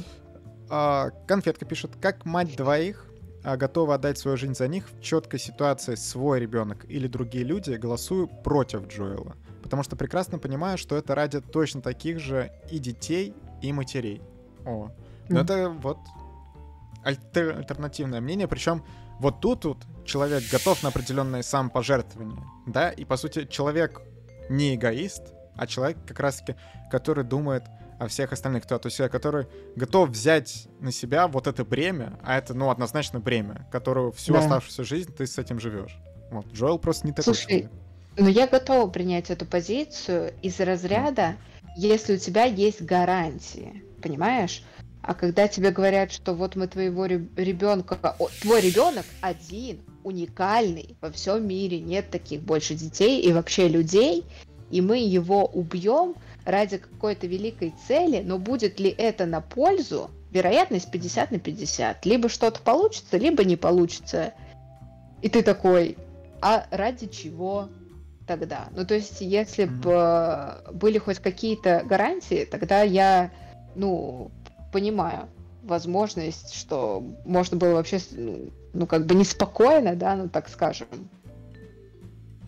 А, конфетка пишет, как мать двоих а, готова отдать свою жизнь за них в четкой ситуации свой ребенок или другие люди, голосую против Джоэла. Потому что прекрасно понимаю, что это ради точно таких же и детей, и матерей. О, ну Мгм. это вот альтер- альтернативное мнение, причем вот тут вот человек готов на определенные самопожертвования, да, и по сути человек не эгоист, а человек как раз-таки, который думает о всех остальных, кто, то есть человек, который готов взять на себя вот это бремя, а это, ну, однозначно бремя, которое всю Да. оставшуюся жизнь ты с этим живешь. Вот, Джоэл просто не такой Слушай, человек. Но я готова принять эту позицию из разряда, если у тебя есть гарантии, понимаешь? А когда тебе говорят, что вот мы твоего ребенка, твой ребенок один, уникальный во всем мире, нет таких больше детей и вообще людей, и мы его убьем ради какой-то великой цели, но будет ли это на пользу? Вероятность 50 на 50. Либо что-то получится, либо не получится. И ты такой, а ради чего тогда? Ну, то есть, если Мгм. бы были хоть какие-то гарантии, тогда я, ну, понимаю возможность, что можно было вообще, ну, ну, как бы неспокойно, да, ну, так скажем,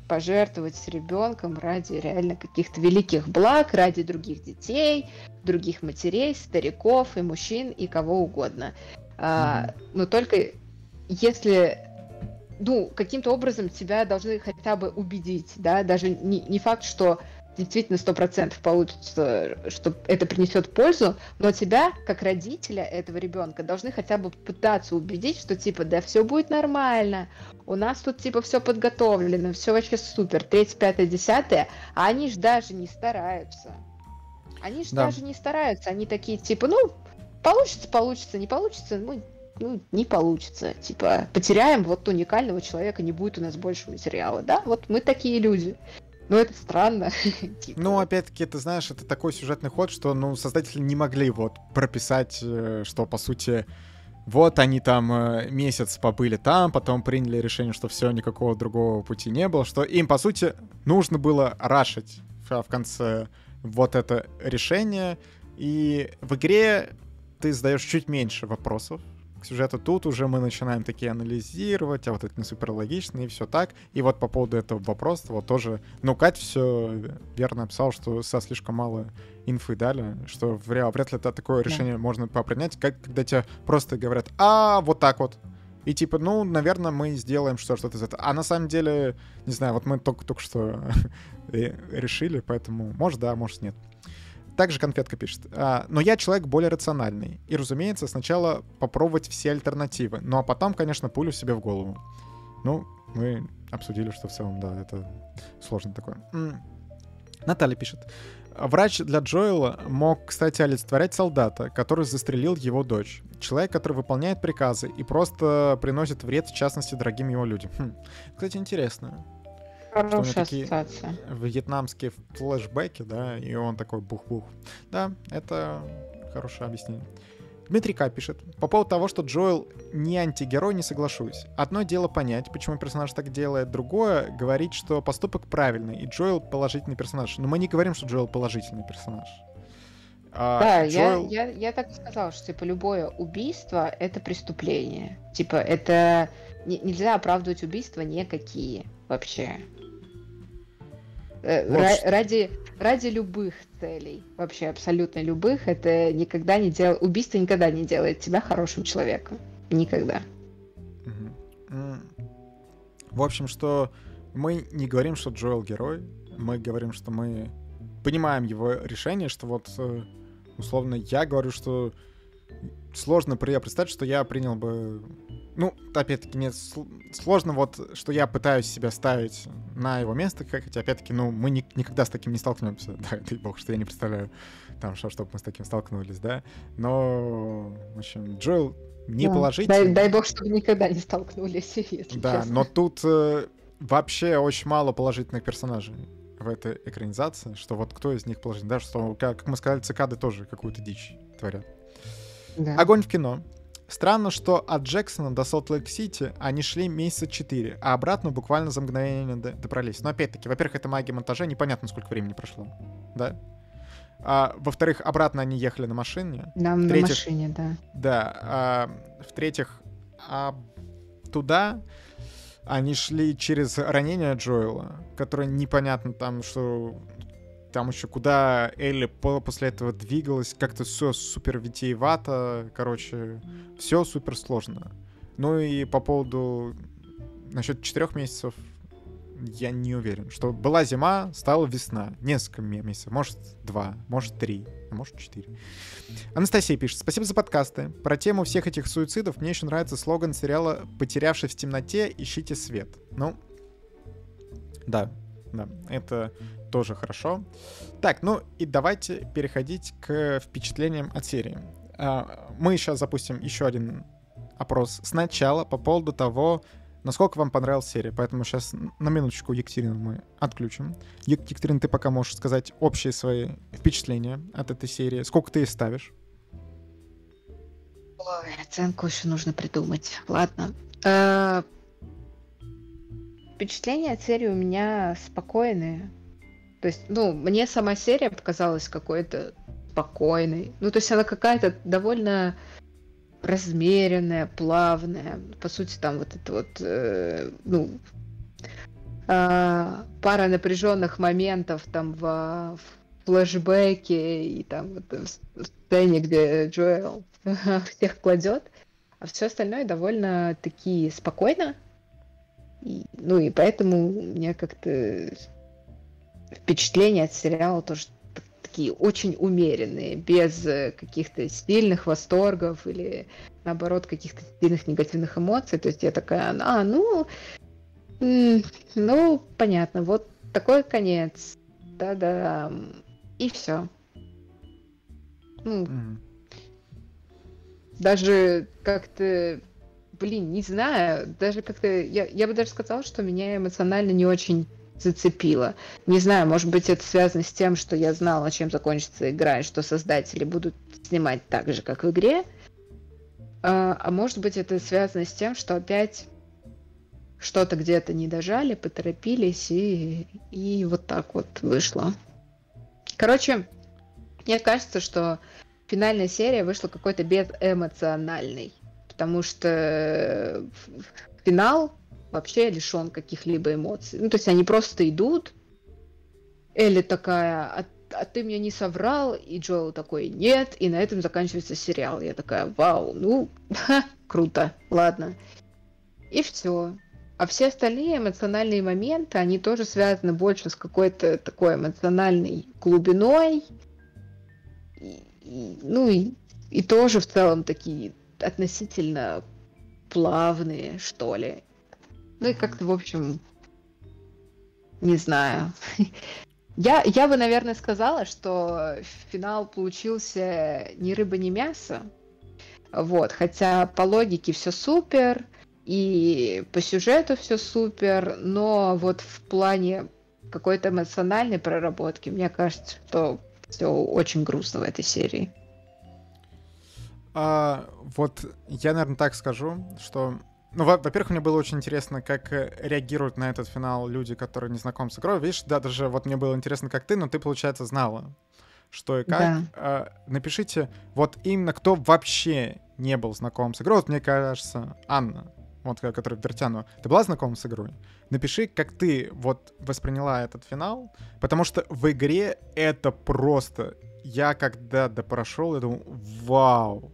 пожертвовать с ребенком ради реально каких-то великих благ, ради других детей, других матерей, стариков и мужчин и кого угодно. А, но только если ну, каким-то образом тебя должны хотя бы убедить, да, даже не, не факт, что действительно сто процентов получится, что это принесет пользу, но тебя, как родителя этого ребенка, должны хотя бы пытаться убедить, что типа, да, все будет нормально, у нас тут типа все подготовлено, все вообще супер, третье, пятое, десятое, а они ж даже не стараются. Они ж Да. даже не стараются, они такие типа, ну, получится, получится, не получится, ну, ну, не получится. Типа, потеряем вот уникального человека, не будет у нас больше материала. Да, вот мы такие люди. Ну, это странно. Типа, Ну, опять-таки, ты знаешь, это такой сюжетный ход, что, ну, создатели не могли вот прописать, э, что, по сути, вот они там э, месяц побыли там, потом приняли решение, что все, никакого другого пути не было, что им, по сути, нужно было рашить в, в конце вот это решение, и в игре ты задаешь чуть меньше вопросов к сюжету. Тут уже мы начинаем такие анализировать, а вот это не супер логично, и все так. И вот по поводу этого вопроса, вот тоже, ну, Кать все верно написал, что со слишком мало инфы дали, что вряд, ли это такое решение можно принять, как когда тебе просто говорят, а, вот так вот. И типа, ну, наверное, мы сделаем что-то из этого. А на самом деле, не знаю, вот мы только, только что решили, поэтому может да, может нет. Также конфетка пишет. А, но я человек более рациональный. И, разумеется, сначала попробовать все альтернативы. Ну а потом, конечно, пулю себе в голову. Ну, мы обсудили, что в целом, да, это сложно такое. Наталья пишет. Врач для Джоэла мог, кстати, олицетворять солдата, который застрелил его дочь. Человек, который выполняет приказы и просто приносит вред, в частности, дорогим его людям. Хм. Кстати, интересно. Хорошая ассоциация. Вьетнамские флешбеки, да, и он такой бух-бух. Да, это хорошее объяснение. Дмитрий К. пишет. По поводу того, что Джоэл не антигерой, не соглашусь. Одно дело понять, почему персонаж так делает, другое — говорить, что поступок правильный, и Джоэл положительный персонаж. Но мы не говорим, что Джоэл положительный персонаж. А, да, Джоэл... я, я, я так и сказала, что типа любое убийство — это преступление. Типа это... нельзя оправдывать убийства никакие вообще. Э, вот. Ради, ради любых целей, вообще абсолютно любых, это никогда не делает, убийство никогда не делает тебя хорошим человеком. Никогда. В общем, что мы не говорим, что Джоэл герой, мы говорим, что мы понимаем его решение, что вот э, условно я говорю, что сложно представить, что я принял бы ну, опять-таки, мне сложно вот, что я пытаюсь себя ставить на его место, хотя, опять-таки, ну, мы ни, никогда с таким не столкнемся, да, дай бог, что я не представляю, там, что, чтобы мы с таким столкнулись, да, но, в общем, Джоэл не да. положительный. Дай, дай бог, чтобы никогда не столкнулись, если Да, честно. но тут э, вообще очень мало положительных персонажей в этой экранизации, что вот кто из них положительный, да, что, как мы сказали, цикады тоже какую-то дичь творят. Да. Огонь в кино. Странно, что от Джексона до Солт-Лейк-Сити они шли месяца 4, а обратно буквально за мгновение добрались. Но опять-таки, во-первых, это магия монтажа, непонятно, сколько времени прошло. Да? А, во-вторых, обратно они ехали на машине. Да, на машине, да. Да. А, в-третьих, а, туда они шли через ранение Джоэла, которое непонятно там, что там еще куда Элли после этого двигалась, как-то все супер витиевато, короче, все супер сложно. Ну и по поводу насчет четырех месяцев я не уверен, что была зима, стала весна, несколько месяцев, может два, может три, а может четыре. Анастасия пишет, спасибо за подкасты. Про тему всех этих суицидов мне еще нравится слоган сериала «Потерявшись в темноте, ищите свет». Ну, да, да, это тоже хорошо. Так, ну и давайте переходить к впечатлениям от серии. А, мы сейчас запустим еще один опрос сначала по поводу того, насколько вам понравилась серия. Поэтому сейчас на минуточку Екатерину мы отключим. Екатерина, ты пока можешь сказать общие свои впечатления от этой серии. Сколько ты ставишь? Ой, оценку еще нужно придумать. Ладно. Э, впечатления от серии у меня спокойные. То есть, ну, мне сама серия показалась какой-то спокойной. Ну, то есть она какая-то довольно размеренная, плавная. По сути, там вот это вот, э, ну, э, пара напряженных моментов там в, в флэшбэке и там вот в сцене, где Джоэл всех кладет, а все остальное довольно таки спокойно. И, ну и поэтому мне как-то впечатления от сериала тоже такие очень умеренные, без э, каких-то сильных восторгов или наоборот каких-то сильных негативных эмоций. То есть я такая, а, ну, ну, понятно, вот такой конец. Да-да. И все. Ну, mm-hmm. даже как-то, блин, не знаю, даже как-то, я, я бы даже сказала, что меня эмоционально не очень зацепило. Не знаю, может быть, это связано с тем, что я знала, чем закончится игра, и что создатели будут снимать так же, как в игре. А, а может быть, это связано с тем, что опять что-то где-то не дожали, поторопились, и, и вот так вот вышло. Короче, мне кажется, что финальная серия вышла какой-то безэмоциональной, потому что финал вообще лишен каких-либо эмоций. Ну, то есть они просто идут. Элли такая, а, а ты мне не соврал, и Джоэл такой, нет, и на этом заканчивается сериал. Я такая, вау, ну, круто, ладно. И все. А все остальные эмоциональные моменты, они тоже связаны больше с какой-то такой эмоциональной глубиной. И, и, ну и, и тоже в целом такие относительно плавные, что ли. Ну и как-то, в общем, не знаю. Я, я бы, наверное, сказала, что финал получился ни рыба, ни мясо. Вот, хотя по логике все супер, и по сюжету все супер, но вот в плане какой-то эмоциональной проработки, мне кажется, что все очень грустно в этой серии. А, вот я, наверное, так скажу, что ну, во-первых, мне было очень интересно, как э, реагируют на этот финал люди, которые не знакомы с игрой. Видишь, да, даже вот мне было интересно, как ты, но ты, получается, знала, что и как. Да. А, напишите, вот именно кто вообще не был знаком с игрой. Вот мне кажется, Анна, вот которая в Вертяну, ты была знакома с игрой? Напиши, как ты вот восприняла этот финал, потому что в игре это просто... Я когда допрошел, я думал, вау,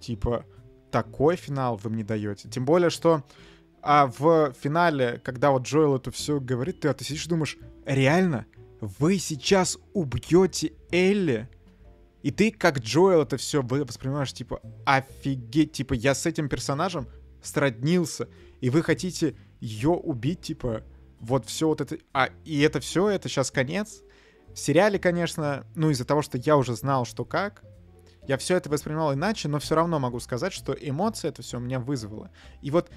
типа, такой финал вы мне даете. Тем более, что а в финале, когда вот Джоэл это все говорит, ты, а ты сидишь и думаешь, реально, вы сейчас убьете Элли? И ты, как Джоэл, это все воспринимаешь, типа, офигеть, типа, я с этим персонажем сроднился, и вы хотите ее убить, типа, вот все вот это... А, и это все, это сейчас конец? В сериале, конечно, ну, из-за того, что я уже знал, что как, я все это воспринимал иначе, но все равно могу сказать, что эмоции это все у меня вызвало. И вот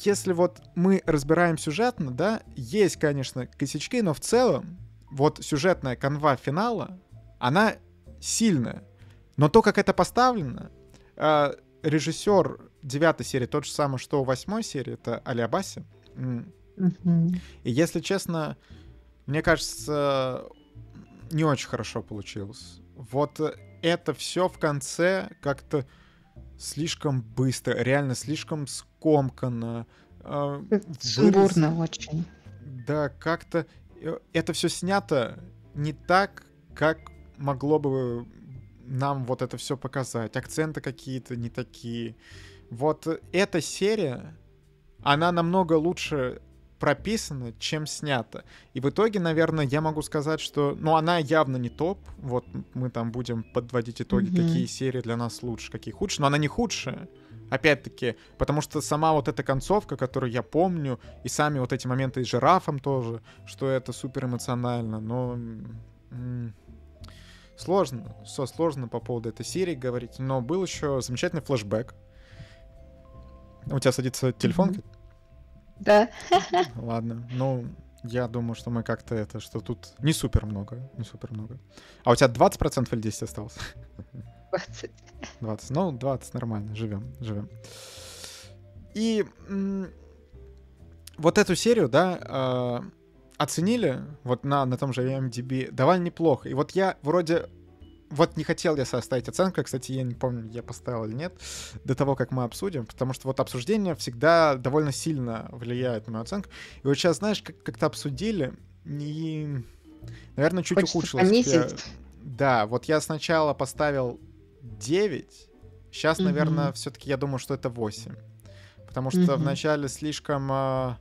если вот мы разбираем сюжетно, да, есть, конечно, косячки, но в целом вот сюжетная канва финала, она сильная. Но то, как это поставлено, э, режиссер девятой серии тот же самый, что у восьмой серии, это Алиабаси. Mm-hmm. И если честно, мне кажется, не очень хорошо получилось. Вот это все в конце как-то слишком быстро, реально слишком скомканно. Э, Сумбурно вырез... очень. Да, как-то э, это все снято не так, как могло бы нам вот это все показать. Акценты какие-то не такие. Вот эта серия, она намного лучше прописано, чем снято. И в итоге, наверное, я могу сказать, что, ну, она явно не топ. Вот мы там будем подводить итоги, mm-hmm. какие серии для нас лучше, какие худшие. Но она не худшая. Опять-таки, потому что сама вот эта концовка, которую я помню, и сами вот эти моменты с жирафом тоже, что это супер эмоционально, но сложно, все сложно по поводу этой серии говорить. Но был еще замечательный флешбэк. У тебя садится телефон? Mm-hmm. Да. Ладно, ну, я думаю, что мы как-то это, что тут не супер много, не супер много. А у тебя 20% или 10 осталось? 20. 20. Ну, 20 нормально, живем, живем. И вот эту серию, да, э, оценили вот на, на том же IMDb довольно неплохо. И вот я вроде вот не хотел я составить оценку, кстати, я не помню, я поставил или нет, до того, как мы обсудим, потому что вот обсуждение всегда довольно сильно влияет на мою оценку. И вот сейчас, знаешь, как- как-то обсудили, и, наверное, чуть Хочется ухудшилось. Понизить. Да, вот я сначала поставил 9, сейчас, угу. наверное, все-таки я думаю, что это 8. Потому что угу. вначале слишком а,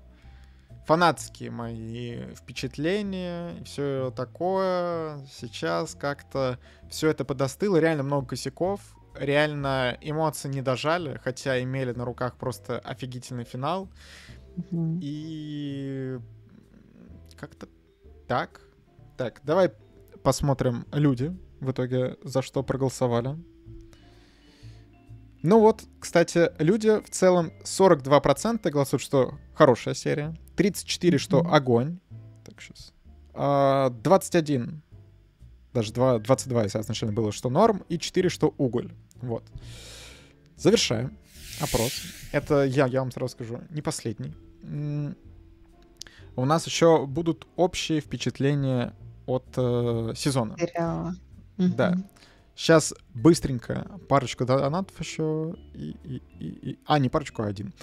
фанатские мои впечатления и все такое. Сейчас как-то все это подостыло, реально много косяков, реально эмоции не дожали, хотя имели на руках просто офигительный финал. Mm-hmm. И как-то так. Так, давай посмотрим люди в итоге за что проголосовали. Ну вот, кстати, люди в целом 42% голосуют, что хорошая серия. 34, что огонь. Так, сейчас. 21. А, даже 2, 22, если изначально было, что норм. И 4, что уголь. Вот. Завершаем опрос. Это я, я вам сразу скажу, не последний. У нас еще будут общие впечатления от э, сезона. Сериала. Да. Сейчас быстренько парочку донатов еще. И, и, и, и... А, не парочку, а один.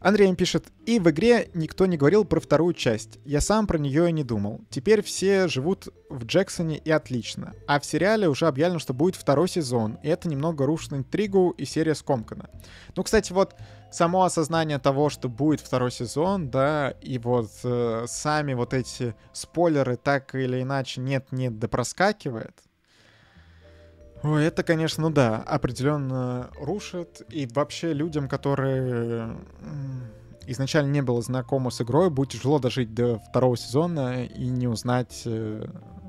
Андрей пишет, и в игре никто не говорил про вторую часть. Я сам про нее и не думал. Теперь все живут в Джексоне и отлично. А в сериале уже объявлено, что будет второй сезон. И это немного рушит интригу и серия скомкана. Ну, кстати, вот само осознание того, что будет второй сезон, да, и вот э, сами вот эти спойлеры так или иначе нет-нет да проскакивает. Ой, это, конечно, ну да, определенно рушит. И вообще людям, которые изначально не было знакомы с игрой, будет тяжело дожить до второго сезона и не узнать, э,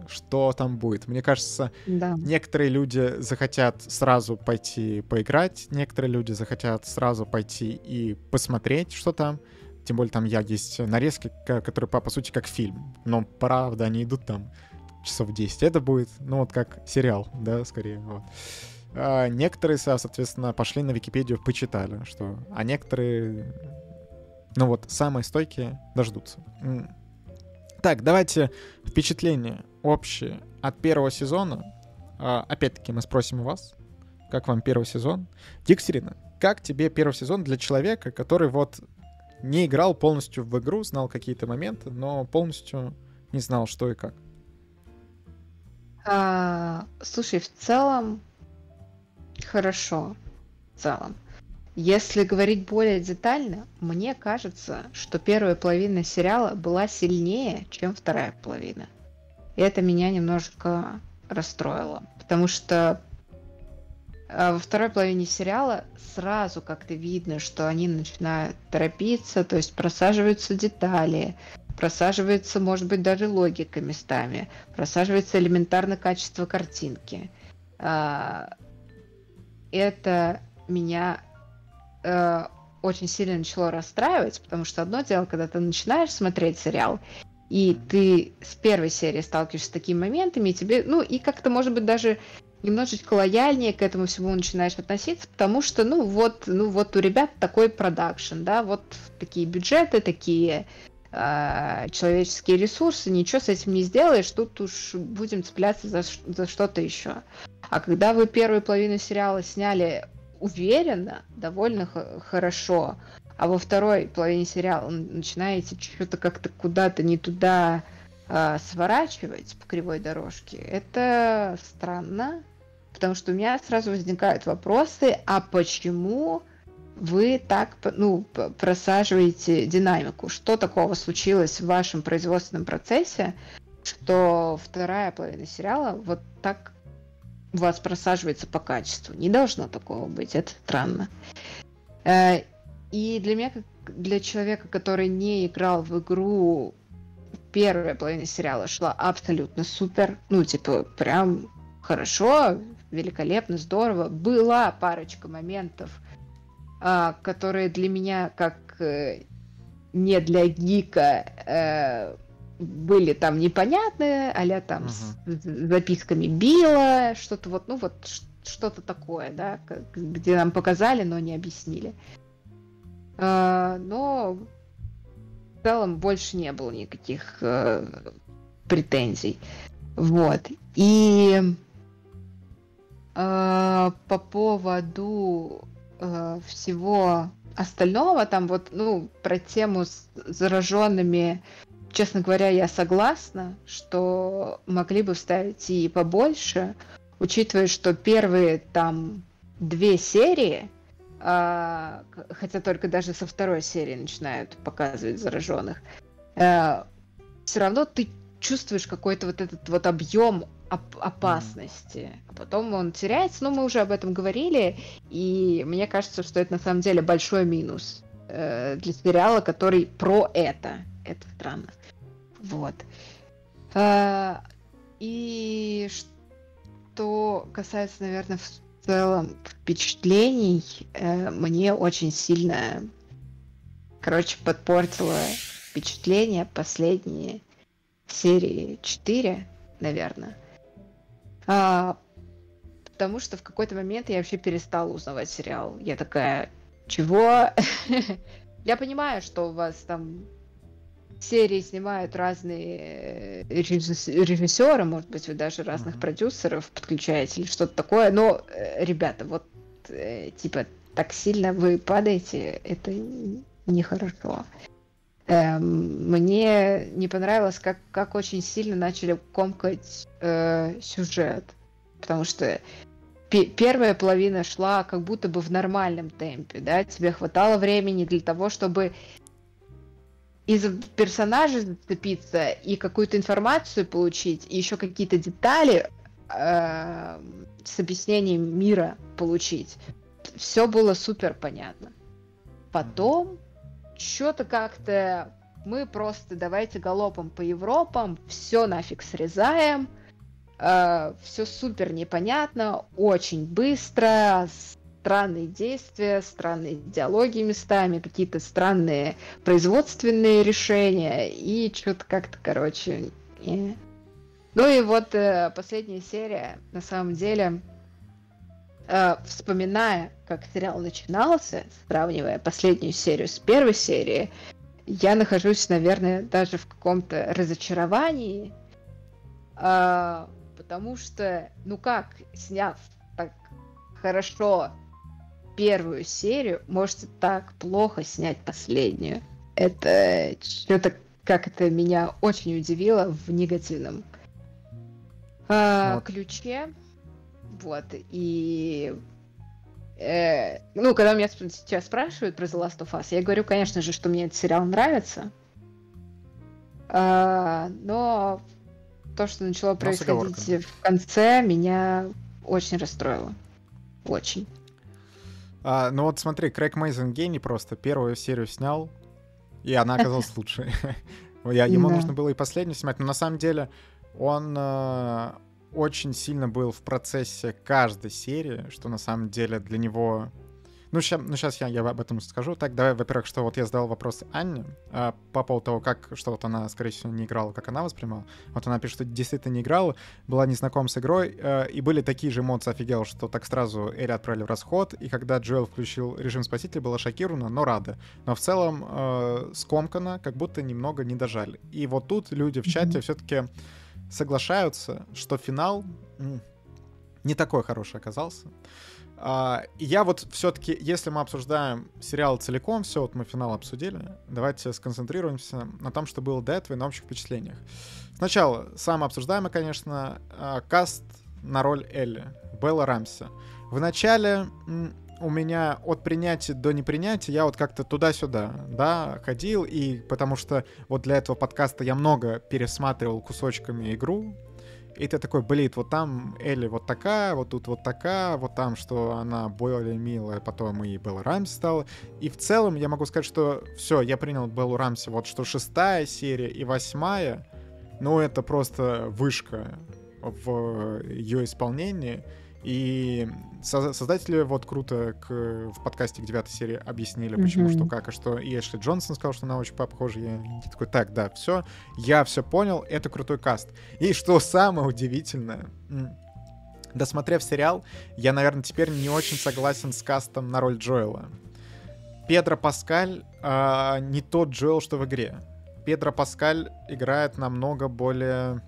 что там будет. Мне кажется, да. некоторые люди захотят сразу пойти поиграть, некоторые люди захотят сразу пойти и посмотреть, что там. Тем более там я есть нарезки, которые по, по сути как фильм. Но правда, они идут там часов 10. Это будет, ну вот как сериал, да, скорее. Вот. А некоторые, соответственно, пошли на Википедию, почитали, что... А некоторые, ну вот, самые стойкие дождутся. Так, давайте впечатление общее от первого сезона. А, опять-таки мы спросим у вас, как вам первый сезон. Диксерина, как тебе первый сезон для человека, который вот не играл полностью в игру, знал какие-то моменты, но полностью не знал, что и как? А, слушай, в целом хорошо. В целом. Если говорить более детально, мне кажется, что первая половина сериала была сильнее, чем вторая половина. И это меня немножко расстроило. Потому что а, во второй половине сериала сразу как-то видно, что они начинают торопиться, то есть просаживаются детали, просаживается, может быть, даже логика местами, просаживается элементарно качество картинки. А, это меня э, очень сильно начало расстраивать, потому что одно дело, когда ты начинаешь смотреть сериал, и ты с первой серии сталкиваешься с такими моментами, и тебе, ну, и как-то, может быть, даже немножечко лояльнее к этому всему начинаешь относиться, потому что, ну, вот, ну, вот у ребят такой продакшн, да, вот такие бюджеты, такие человеческие ресурсы, ничего с этим не сделаешь, тут уж будем цепляться за, за что-то еще. А когда вы первую половину сериала сняли уверенно, довольно хорошо, а во второй половине сериала начинаете что-то как-то куда-то не туда э, сворачивать по кривой дорожке, это странно, потому что у меня сразу возникают вопросы, а почему вы так ну, просаживаете динамику. Что такого случилось в вашем производственном процессе, что вторая половина сериала вот так вас просаживается по качеству. Не должно такого быть, это странно. Э, и для меня, как для человека, который не играл в игру, первая половина сериала шла абсолютно супер. Ну, типа, прям хорошо, великолепно, здорово. Была парочка моментов, которые для меня как э, не для гика э, были там непонятные, а там uh-huh. с записками Билла, что-то вот, ну вот что-то такое, да, где нам показали, но не объяснили. А, но в целом больше не было никаких э, претензий. Вот. И э, по поводу э, всего остального, там вот, ну, про тему с зараженными, честно говоря, я согласна, что могли бы вставить и побольше, учитывая, что первые там две серии, э, хотя только даже со второй серии начинают показывать зараженных, э, все равно ты чувствуешь какой-то вот этот вот объем оп- опасности. А потом он теряется, но мы уже об этом говорили, и мне кажется, что это на самом деле большой минус э, для сериала, который про это. Это странно. Вот. А, и что касается, наверное, в целом впечатлений, э, мне очень сильно, короче, подпортило впечатление последние серии 4, наверное. А, потому что в какой-то момент я вообще перестала узнавать сериал. Я такая, чего? я понимаю, что у вас там серии снимают разные э, режиссеры, может быть, вы даже разных mm-hmm. продюсеров подключаете или что-то такое. Но, э, ребята, вот э, типа так сильно вы падаете, это нехорошо. Эм, мне не понравилось, как, как очень сильно начали комкать э, сюжет. Потому что первая половина шла как будто бы в нормальном темпе, да, тебе хватало времени для того, чтобы из персонажа зацепиться и какую-то информацию получить, и еще какие-то детали э, с объяснением мира получить. Все было супер понятно. Потом что-то как-то мы просто давайте галопом по Европам, все нафиг срезаем, э, все супер непонятно, очень быстро, странные действия, странные диалоги местами, какие-то странные производственные решения, и что-то как-то, короче... И... Ну и вот э, последняя серия, на самом деле, э, вспоминая, как сериал начинался, сравнивая последнюю серию с первой серией, я нахожусь, наверное, даже в каком-то разочаровании, э, потому что, ну как, сняв так хорошо первую серию, можете так плохо снять последнюю. Это что-то, как это меня очень удивило в негативном э, вот. ключе. Вот, и э, ну, когда меня сейчас спрашивают про The Last of Us, я говорю, конечно же, что мне этот сериал нравится. Э, но то, что начало происходить в конце, меня очень расстроило. Очень. А, ну вот смотри, Крейг Мейзен гений просто. Первую серию снял, и она оказалась лучшей. Ему нужно было и последнюю снимать, но на самом деле он э, очень сильно был в процессе каждой серии, что на самом деле для него ну, ща, ну, сейчас я, я об этом скажу. Так, давай, во-первых, что вот я задал вопрос Анне а, по поводу того, как, что вот она, скорее всего, не играла, как она воспринимала. Вот она пишет, что действительно не играла, была не знакома с игрой, а, и были такие же эмоции, офигел, что так сразу Эли отправили в расход, и когда Джоэл включил режим спасителя, была шокирована, но рада. Но в целом а, скомкана, как будто немного не дожали. И вот тут люди в чате mm-hmm. все-таки соглашаются, что финал не такой хороший оказался. Uh, я вот все-таки, если мы обсуждаем сериал целиком, все, вот мы финал обсудили, давайте сконцентрируемся на том, что было до этого и на общих впечатлениях. Сначала, самое обсуждаемое, конечно, uh, каст на роль Элли, Белла Рамси. В начале у меня от принятия до непринятия я вот как-то туда-сюда, да, ходил, и потому что вот для этого подкаста я много пересматривал кусочками игру, и ты такой, блин, вот там Элли вот такая, вот тут вот такая, вот там, что она более милая, потом и Белла Рамси стала. И в целом я могу сказать, что все, я принял Беллу Рамси, вот что шестая серия и восьмая, ну это просто вышка в ее исполнении. И создатели вот круто к, в подкасте к девятой серии объяснили, почему, mm-hmm. что, как и что. И Эшли Джонсон сказал, что она очень похожа. Я такой, так, да, все, я все понял, это крутой каст. И что самое удивительное, досмотрев сериал, я, наверное, теперь не очень согласен с кастом на роль Джоэла. Педро Паскаль э, не тот Джоэл, что в игре. Педро Паскаль играет намного более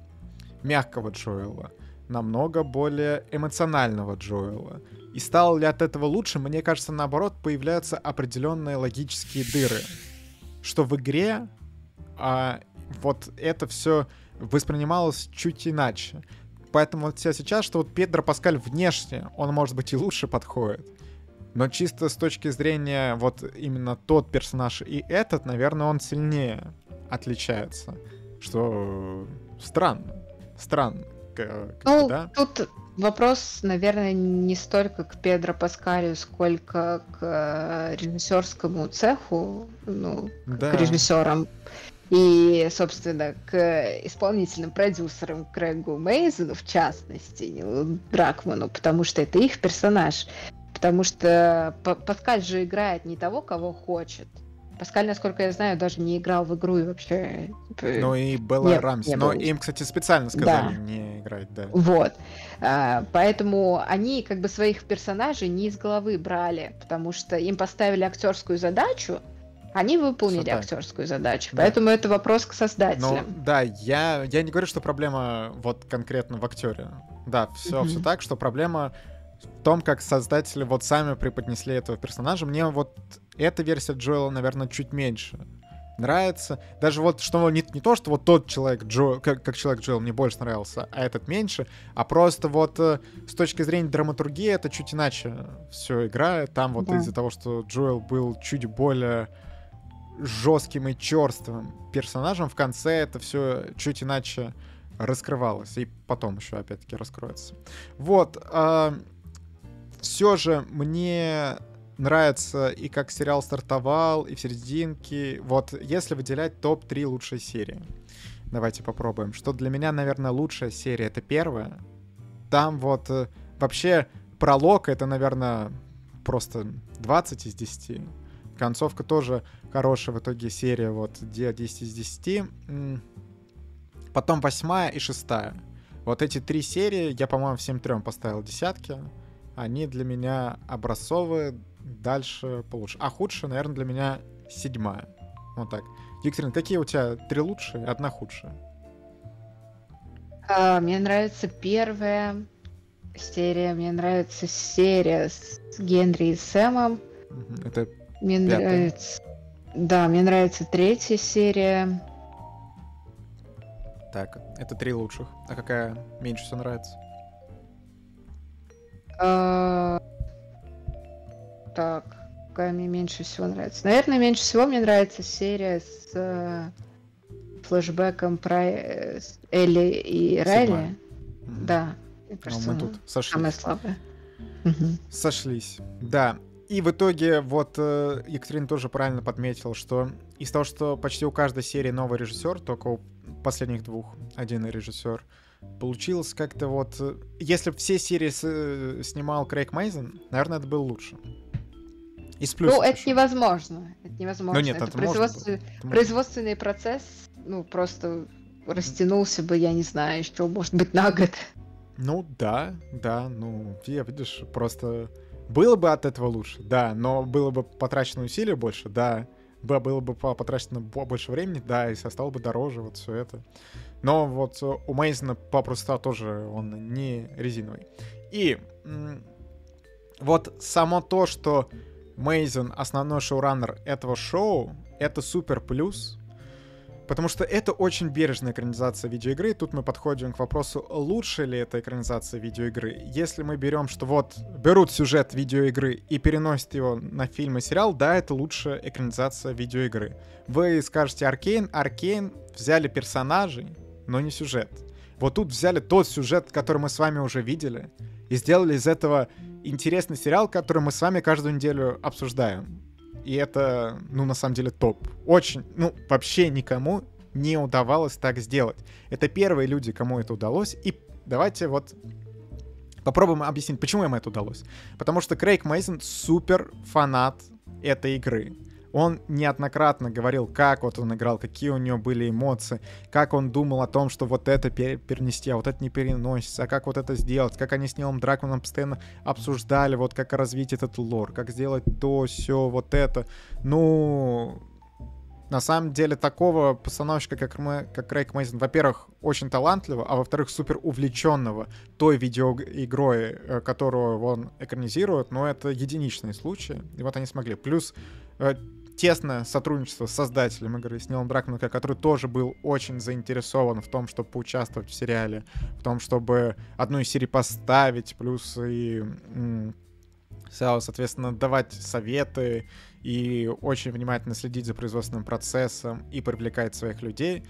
мягкого Джоэла намного более эмоционального Джоэла. И стало ли от этого лучше, мне кажется, наоборот, появляются определенные логические дыры. Что в игре а, вот это все воспринималось чуть иначе. Поэтому вот сейчас, что вот Педро Паскаль внешне, он, может быть, и лучше подходит. Но чисто с точки зрения вот именно тот персонаж и этот, наверное, он сильнее отличается. Что странно. Странно. Ну, да? тут вопрос, наверное, не столько к Педро Паскалю, сколько к э, режиссерскому цеху, ну, да. к режиссерам. И, собственно, к исполнительным продюсерам Крэгу Мейзену, в частности, Нилу Дракману, потому что это их персонаж. Потому что Паскаль же играет не того, кого хочет. Паскаль, насколько я знаю, даже не играл в игру и вообще... Типа, ну и Белла Рамси. Но им, кстати, специально сказали да. не играть, да. Вот. А, поэтому они как бы своих персонажей не из головы брали, потому что им поставили актерскую задачу, они выполнили Создать. актерскую задачу. Да. Поэтому это вопрос к создателям. Ну, да, я, я не говорю, что проблема вот конкретно в актере. Да, все, mm-hmm. все так, что проблема в том, как создатели вот сами преподнесли этого персонажа. Мне вот эта версия Джоэла, наверное, чуть меньше нравится. Даже вот, что не, не то, что вот тот человек, Джо, как, как человек Джоэл мне больше нравился, а этот меньше, а просто вот э, с точки зрения драматургии это чуть иначе все играет. Там вот да. из-за того, что Джоэл был чуть более жестким и черствым персонажем, в конце это все чуть иначе раскрывалось. И потом еще опять-таки раскроется. Вот. Э, а, все же мне нравится и как сериал стартовал, и в серединке. Вот если выделять топ-3 лучшей серии. Давайте попробуем. Что для меня, наверное, лучшая серия это первая. Там вот э, вообще пролог это, наверное, просто 20 из 10. Концовка тоже хорошая в итоге серия, вот 10 из 10. Потом восьмая и шестая. Вот эти три серии я, по-моему, всем трем поставил десятки. Они для меня образцовые, дальше получше. А худшая, наверное, для меня седьмая. Вот так. Екатерина, какие у тебя три лучшие, одна худшая? А, мне нравится первая серия, мне нравится серия с Генри и Сэмом. Это мне пятая. нравится. Да, мне нравится третья серия. Так, это три лучших. А какая меньше всего нравится? А, так, какая мне меньше всего нравится? Наверное, меньше всего мне нравится серия с э, флешбеком про э, Элли и Райли. Угу. Да. Мне кажется, мы тут сошлись. Самая слабая. Сошлись. Да. И в итоге, вот э, Екатерина тоже правильно подметила, что из того, что почти у каждой серии новый режиссер, только у последних двух один режиссер, получилось как-то вот... Э, если бы все серии с, э, снимал Крейг Мейзен, наверное, это было лучше. Из плюсов ну, это еще. невозможно. Это невозможно. Ну, нет, это, это производство... производственный процесс, ну, просто растянулся бы, я не знаю, еще, может быть, на год. Ну, да, да, ну, я, видишь, просто... Было бы от этого лучше, да, но было бы потрачено усилия больше, да, было бы потрачено больше времени, да, и стало бы дороже, вот все это. Но вот у Мейзена попросту тоже он не резиновый. И вот само то, что Мейзен основной шоураннер этого шоу, это супер плюс, потому что это очень бережная экранизация видеоигры. Тут мы подходим к вопросу, лучше ли это экранизация видеоигры. Если мы берем, что вот берут сюжет видеоигры и переносят его на фильм и сериал, да, это лучшая экранизация видеоигры. Вы скажете Аркейн, Аркейн взяли персонажей, но не сюжет. Вот тут взяли тот сюжет, который мы с вами уже видели, и сделали из этого интересный сериал, который мы с вами каждую неделю обсуждаем. И это, ну, на самом деле, топ. Очень, ну, вообще никому не удавалось так сделать. Это первые люди, кому это удалось. И давайте вот попробуем объяснить, почему им это удалось. Потому что Крейг Мейсон супер фанат этой игры он неоднократно говорил, как вот он играл, какие у него были эмоции, как он думал о том, что вот это перенести, а вот это не переносится, а как вот это сделать, как они с Нилом Дракманом постоянно обсуждали, вот как развить этот лор, как сделать то, все, вот это. Ну, на самом деле такого постановщика, как, мы, как Крейг Мейсон, во-первых, очень талантливого, а во-вторых, супер увлеченного той видеоигрой, э, которую он экранизирует, но это единичные случаи, и вот они смогли. Плюс э, тесное сотрудничество с создателем игры, с Нилом Дракманом, который тоже был очень заинтересован в том, чтобы поучаствовать в сериале, в том, чтобы одну из серий поставить, плюс и, соответственно, давать советы и очень внимательно следить за производственным процессом и привлекать своих людей,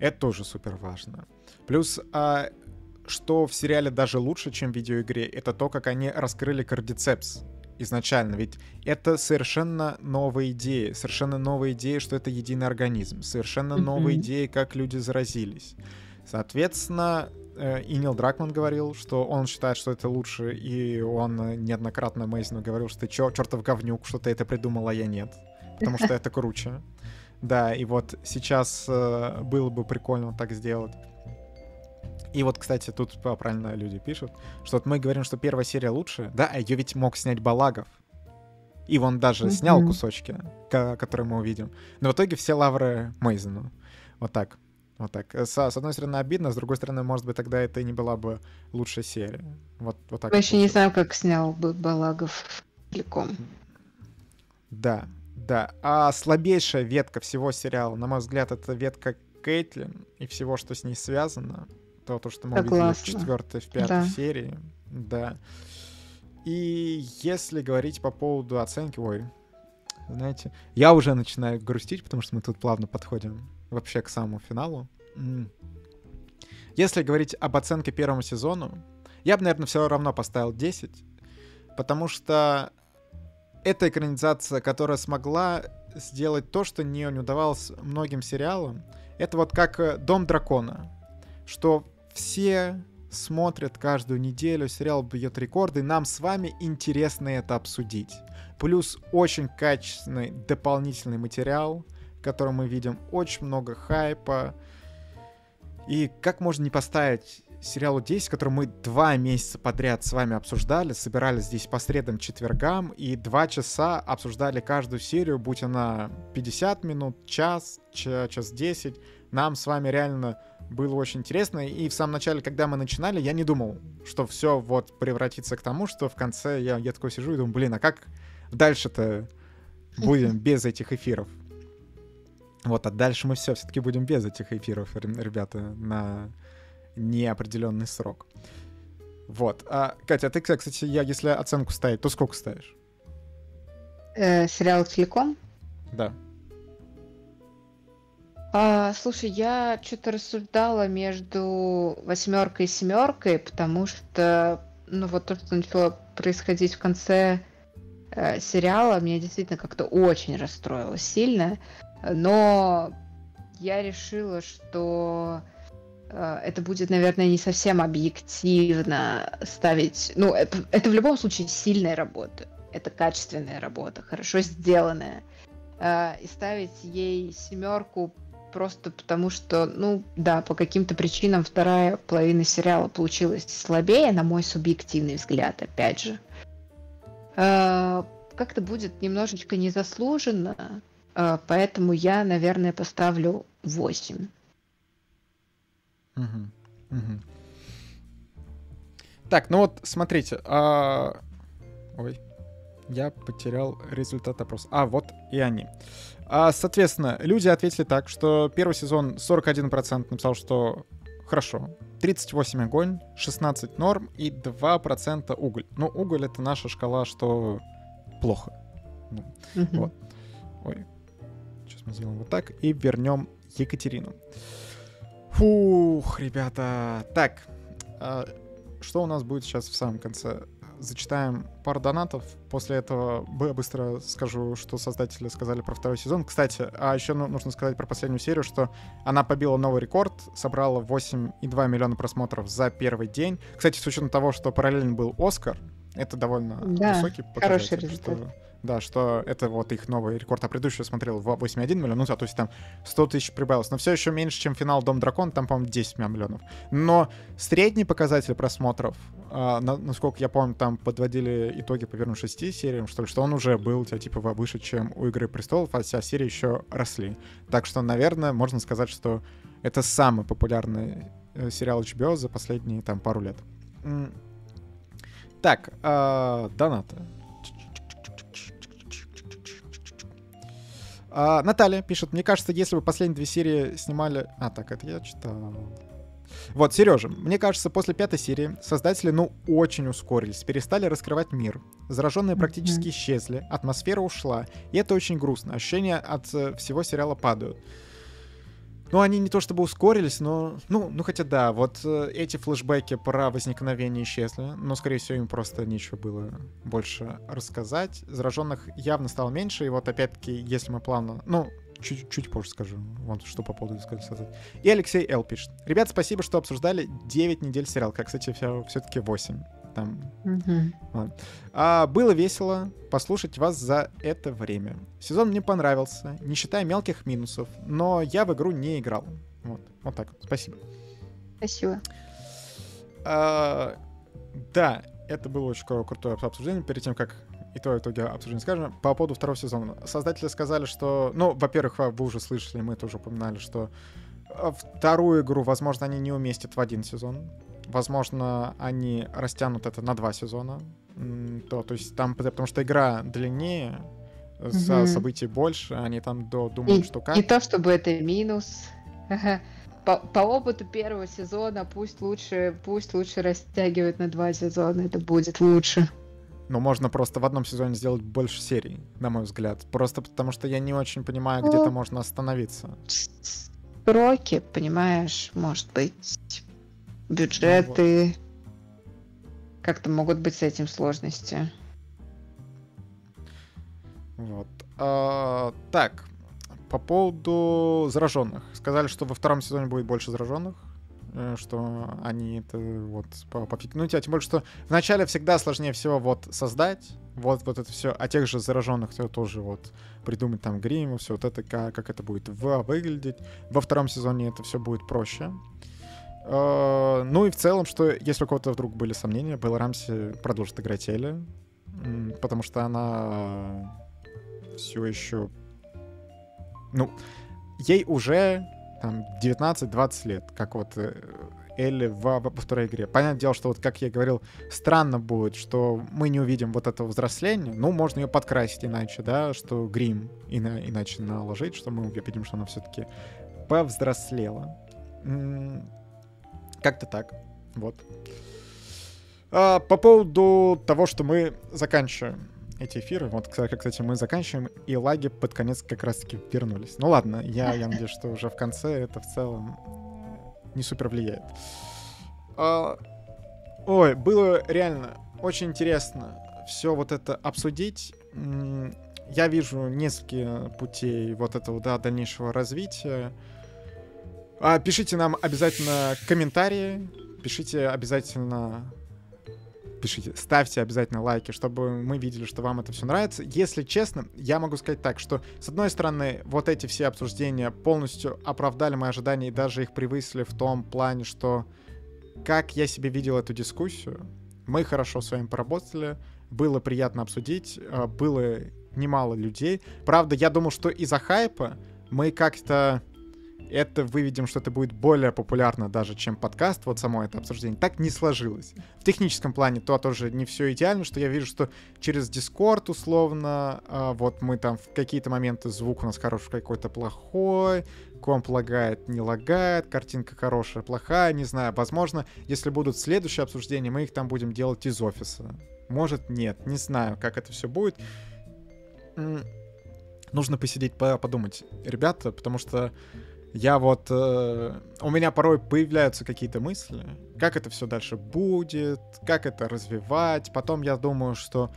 это тоже супер важно. Плюс а, что в сериале даже лучше, чем в видеоигре, это то, как они раскрыли кардицепс изначально. Ведь это совершенно новая идея, совершенно новая идея, что это единый организм, совершенно новая идея, как люди заразились. Соответственно, э, и Нил Дракман говорил, что он считает, что это лучше, и он неоднократно Мейзину говорил, что ты чё, чертов говнюк, что ты это придумал, а я нет. Потому что это круче. Да, и вот сейчас э, было бы прикольно так сделать. И вот, кстати, тут правильно люди пишут, что вот мы говорим, что первая серия лучше. Да, а ее ведь мог снять Балагов. И он даже mm-hmm. снял кусочки, которые мы увидим. Но в итоге все лавры Мейзену. Вот так. Вот так. С, с одной стороны, обидно, с другой стороны, может быть, тогда это и не была бы лучшая серия. Вот, вот так. Еще не знаю, как снял бы Балагов целиком. Да. Да, а слабейшая ветка всего сериала, на мой взгляд, это ветка Кейтлин и всего, что с ней связано. То, то что мы Согласна. увидели в четвертой, в пятой Да. серии. Да. И если говорить по поводу оценки, ой, знаете, я уже начинаю грустить, потому что мы тут плавно подходим вообще к самому финалу. Если говорить об оценке первому сезону, я бы, наверное, все равно поставил 10, потому что это экранизация, которая смогла сделать то, что не, не удавалось многим сериалам. Это вот как «Дом дракона», что все смотрят каждую неделю, сериал бьет рекорды, нам с вами интересно это обсудить. Плюс очень качественный дополнительный материал, в котором мы видим очень много хайпа. И как можно не поставить сериалу 10, который мы два месяца подряд с вами обсуждали, собирались здесь по средам, четвергам, и два часа обсуждали каждую серию, будь она 50 минут, час, ча- час 10. Нам с вами реально было очень интересно, и в самом начале, когда мы начинали, я не думал, что все вот превратится к тому, что в конце я, я такой сижу и думаю, блин, а как дальше-то будем без этих эфиров? Вот, а дальше мы все все-таки будем без этих эфиров, ребята, на неопределенный срок. Вот. А, Катя, а ты, кстати, я если оценку ставить, то сколько ставишь? Э, сериал целиком? Да. А, слушай, я что-то рассуждала между восьмеркой и семеркой, потому что, ну вот то, что начало происходить в конце э, сериала, меня действительно как-то очень расстроило сильно. Но я решила, что э, это будет, наверное, не совсем объективно ставить. Ну, это, это в любом случае сильная работа. Это качественная работа, хорошо сделанная. Э, и ставить ей семерку просто потому, что, ну, да, по каким-то причинам вторая половина сериала получилась слабее, на мой субъективный взгляд, опять же. Э, Как-то будет немножечко незаслуженно, э, поэтому я, наверное, поставлю 8. Мгм, мгм. Так, ну вот, смотрите. а, Ой, я потерял результат опроса. А, вот и они. А, соответственно, люди ответили так, что первый сезон 41% написал, что хорошо. 38 огонь, 16 норм и 2% уголь. Ну, уголь это наша шкала, что плохо. Ну. Вот. Ой. Сейчас мы сделаем вот так и вернем Екатерину. Фух, ребята. Так, а, что у нас будет сейчас в самом конце? Зачитаем пару донатов. После этого б- быстро скажу, что создатели сказали про второй сезон. Кстати, а еще ну- нужно сказать про последнюю серию, что она побила новый рекорд, собрала 8,2 миллиона просмотров за первый день. Кстати, с учетом того, что параллельно был Оскар, это довольно Да, высокий хороший показатель. результат. что- да, что это вот их новый рекорд, а предыдущий смотрел в 8,1 миллион, ну, то есть там 100 тысяч прибавилось, но все еще меньше, чем финал Дом Дракон, там, по-моему, 10 миллионов. Но средний показатель просмотров, а, на- насколько я помню, там подводили итоги по первым шести сериям, что ли, что он уже был, типа, выше, чем у Игры Престолов, а вся серии еще росли. Так что, наверное, можно сказать, что это самый популярный э, сериал HBO за последние, там, пару лет. Так, а, донаты. А, Наталья пишет, мне кажется, если бы последние две серии снимали... А, так, это я читал. Вот, Сережа, мне кажется, после пятой серии создатели, ну, очень ускорились, перестали раскрывать мир. Зараженные практически исчезли, атмосфера ушла, и это очень грустно. Ощущения от э, всего сериала падают. Ну, они не то чтобы ускорились, но... Ну, ну хотя да, вот э, эти флешбеки про возникновение исчезли, но, скорее всего, им просто нечего было больше рассказать. Зараженных явно стало меньше, и вот опять-таки, если мы плавно... Ну, чуть, чуть позже скажу, вот что по поводу сказать. И Алексей Эл пишет. Ребят, спасибо, что обсуждали 9 недель сериал, как, кстати, все-таки 8. Там Мгм. а, было весело послушать вас за это время. Сезон мне понравился, не считая мелких минусов, но я в игру не играл. Вот, вот так. Спасибо. Спасибо. А, да, это было очень кру- крутое обсуждение. Перед тем, как итоги, итоги обсуждения скажем, по поводу второго сезона. Создатели сказали, что... Ну, во-первых, вы вы уже слышали, мы тоже упоминали, что а, вторую игру, возможно, они не уместят в один сезон. Возможно, они растянут это на два сезона. То, то есть там, потому что игра длиннее, со- Мгм. событий больше, они там до думают, И, что как. не то чтобы это минус. По, по опыту первого сезона пусть лучше, пусть лучше растягивают на два сезона, это будет лучше. Но можно просто в одном сезоне сделать больше серий, на мой взгляд. Просто потому что я не очень понимаю, где-то Ну. можно остановиться. Сроки, понимаешь, может быть, бюджеты. Как-то могут быть с этим сложности. Вот. А, так, по поводу зараженных. Сказали, что во втором сезоне будет больше зараженных, э, что они это вот по- пофигнуть. А тем более, что вначале всегда сложнее всего вот создать вот, вот это все, а тех же зараженных то тоже вот придумать там грим, все вот это, как, как это будет выглядеть. Во втором сезоне это все будет проще. Э, Ну и в целом, что если у кого-то вдруг были сомнения, Белла Рамси продолжит играть Элли, потому что она все еще... Ну, ей уже там 19-20 лет, как вот э, Элли во, во второй игре. Понятное дело, что вот как я говорил, странно будет, что мы не увидим вот этого взросления. Ну, можно ее подкрасить иначе, да, что грим ина- иначе наложить, что мы увидим, что она все-таки повзрослела. Как-то так. Вот. А, по поводу того, что мы заканчиваем эти эфиры, вот, кстати, мы заканчиваем, и лаги под конец как раз-таки вернулись. Ну ладно, я, я надеюсь, что уже в конце это в целом не супер влияет. А, ой, было реально очень интересно все вот это обсудить. Я вижу несколько путей вот этого, да, дальнейшего развития. А, пишите нам обязательно комментарии, пишите обязательно пишите, ставьте обязательно лайки, чтобы мы видели, что вам это все нравится. Если честно, я могу сказать так, что с одной стороны, вот эти все обсуждения полностью оправдали мои ожидания и даже их превысили в том плане, что как я себе видел эту дискуссию, мы хорошо с вами поработали, было приятно обсудить, э, было немало людей. Правда, я думал, что из-за хайпа мы как-то это выведем, что это будет более популярно даже, чем подкаст, вот само это обсуждение. Так не сложилось. В техническом плане то тоже не все идеально, что я вижу, что через Discord условно, а, вот мы там в какие-то моменты звук у нас хороший, какой-то плохой, комп лагает, не лагает, картинка хорошая, плохая, не знаю. Возможно, если будут следующие обсуждения, мы их там будем делать из офиса. Может, нет, не знаю, как это все будет. Нужно посидеть, по- подумать, ребята, потому что я вот... э, у меня порой появляются какие-то мысли, как это все дальше будет, как это развивать. Потом я думаю, что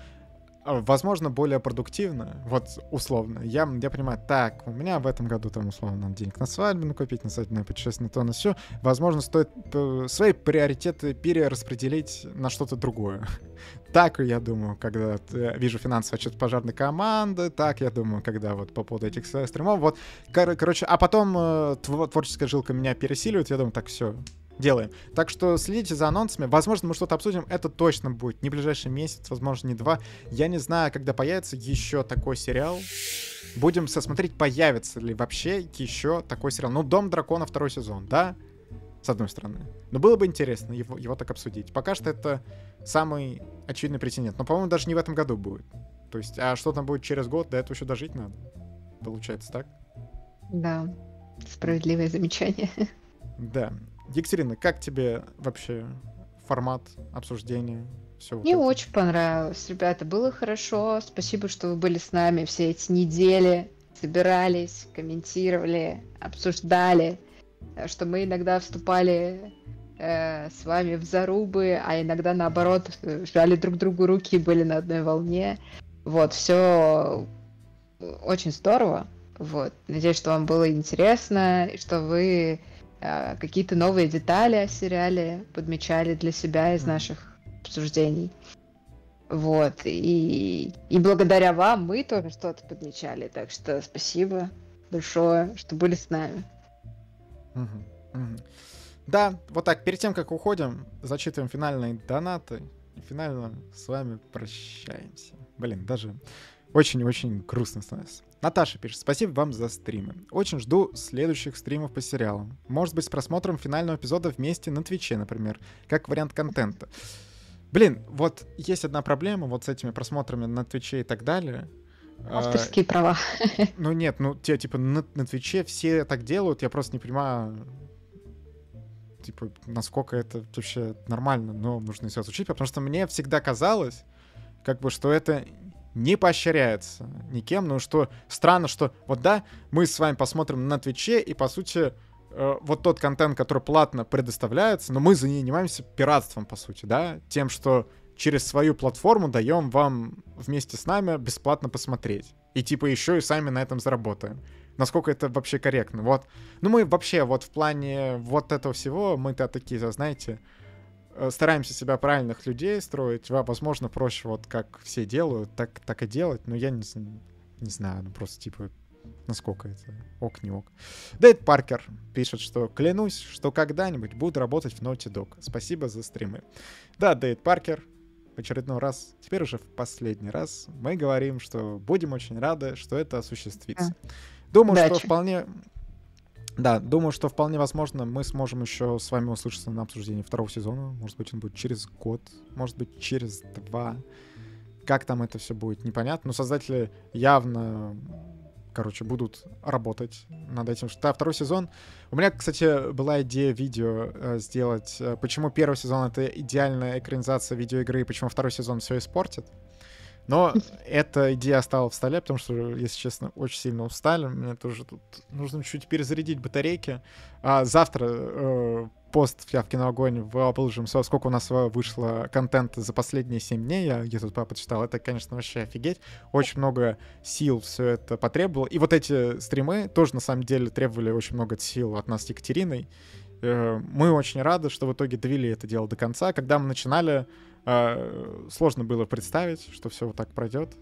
возможно, более продуктивно, вот условно. Я, я понимаю, так, у меня в этом году там условно надо денег на свадьбу накупить, на свадебное путешествие, на то, на все. Возможно, стоит э, свои приоритеты перераспределить на что-то другое. Так я думаю, когда т- вижу финансовый отчет пожарной команды, так я думаю, когда вот по поводу этих с- стримов, вот, кор- короче, а потом э, тво- творческая жилка меня пересиливает, я думаю, так, все, делаем. Так что следите за анонсами. Возможно, мы что-то обсудим. Это точно будет. Не ближайший месяц, возможно, не два. Я не знаю, когда появится еще такой сериал. Будем сосмотреть, появится ли вообще еще такой сериал. Ну, Дом дракона второй сезон, да? С одной стороны. Но было бы интересно его, его так обсудить. Пока что это самый очевидный претендент. Но, по-моему, даже не в этом году будет. То есть, а что там будет через год, до этого еще дожить надо. Получается так? Да, справедливое замечание. Да. Екатерина, как тебе вообще формат обсуждения? Все Мне очень понравилось, ребята, было хорошо. Спасибо, что вы были с нами все эти недели, собирались, комментировали, обсуждали, э, что мы иногда вступали э, с вами в зарубы, а иногда наоборот жали друг другу руки и были на одной волне. Вот, все очень здорово. Вот. Надеюсь, что вам было интересно, и что вы какие-то новые детали о сериале подмечали для себя из наших обсуждений. Вот. И, и благодаря вам мы тоже что-то подмечали. Так что спасибо большое, что были с нами. Да, вот так, перед тем, как уходим, зачитываем финальные донаты. И финально с вами прощаемся. Блин, даже очень-очень грустно становится. Наташа пишет, спасибо вам за стримы. Очень жду следующих стримов по сериалам. Может быть, с просмотром финального эпизода вместе на Твиче, например, как вариант контента. Блин, вот есть одна проблема вот с этими просмотрами на Твиче и так далее. А, Авторские права. Ну нет, ну те типа на, на Твиче все так делают, я просто не понимаю, типа, насколько это вообще нормально, но нужно сейчас учить, потому что мне всегда казалось, как бы, что это не поощряется никем, ну что странно, что вот да, мы с вами посмотрим на Твиче, и по сути э, вот тот контент, который платно предоставляется, но мы занимаемся пиратством, по сути, да, тем, что через свою платформу даем вам вместе с нами бесплатно посмотреть. И типа еще и сами на этом заработаем. Насколько это вообще корректно. Вот. Ну мы вообще вот в плане вот этого всего, мы-то такие, знаете, стараемся себя правильных людей строить. Возможно, проще вот как все делают, так, так и делать. Но я не, не знаю, ну просто типа насколько это ок, не ок. Дэйд Паркер пишет, что клянусь, что когда-нибудь буду работать в Naughty Dog. Спасибо за стримы. Да, Дэйд Паркер, в очередной раз, теперь уже в последний раз, мы говорим, что будем очень рады, что это осуществится. Думаю, Удачи. что вполне да, думаю, что вполне возможно мы сможем еще с вами услышаться на обсуждении второго сезона. Может быть, он будет через год, может быть, через два. Как там это все будет, непонятно. Но создатели явно, короче, будут работать над этим. Да, второй сезон. У меня, кстати, была идея видео э, сделать, э, почему первый сезон это идеальная экранизация видеоигры, и почему второй сезон все испортит. Но эта идея осталась в столе, потому что, если честно, очень сильно устали. Мне тоже тут нужно чуть перезарядить батарейки. А завтра э, пост в Явке на огонь выложим, сколько у нас вышло контента за последние 7 дней. Я где-то папа читал. Это, конечно, вообще офигеть. Очень много сил все это потребовало. И вот эти стримы тоже, на самом деле, требовали очень много сил от нас с Екатериной. Э, мы очень рады, что в итоге довели это дело до конца. Когда мы начинали, э, сложно было представить, что все вот так пройдет.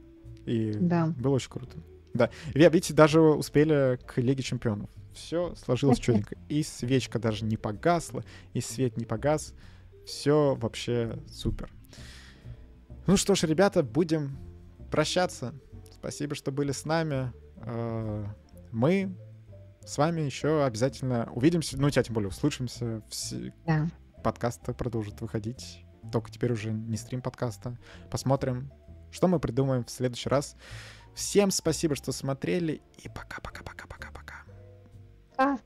И да. было очень круто. Да. Видите, даже успели к Лиге Чемпионов. Все сложилось четенько. И свечка даже не погасла, и свет не погас. Все вообще супер. Ну что ж, ребята, будем прощаться. Спасибо, что были с нами. Э, мы с вами еще обязательно увидимся, ну, тебя тем более услышимся. Все... Да. Подкасты продолжат выходить только теперь уже не стрим подкаста. Посмотрим, что мы придумаем в следующий раз. Всем спасибо, что смотрели, и пока-пока-пока-пока-пока. А.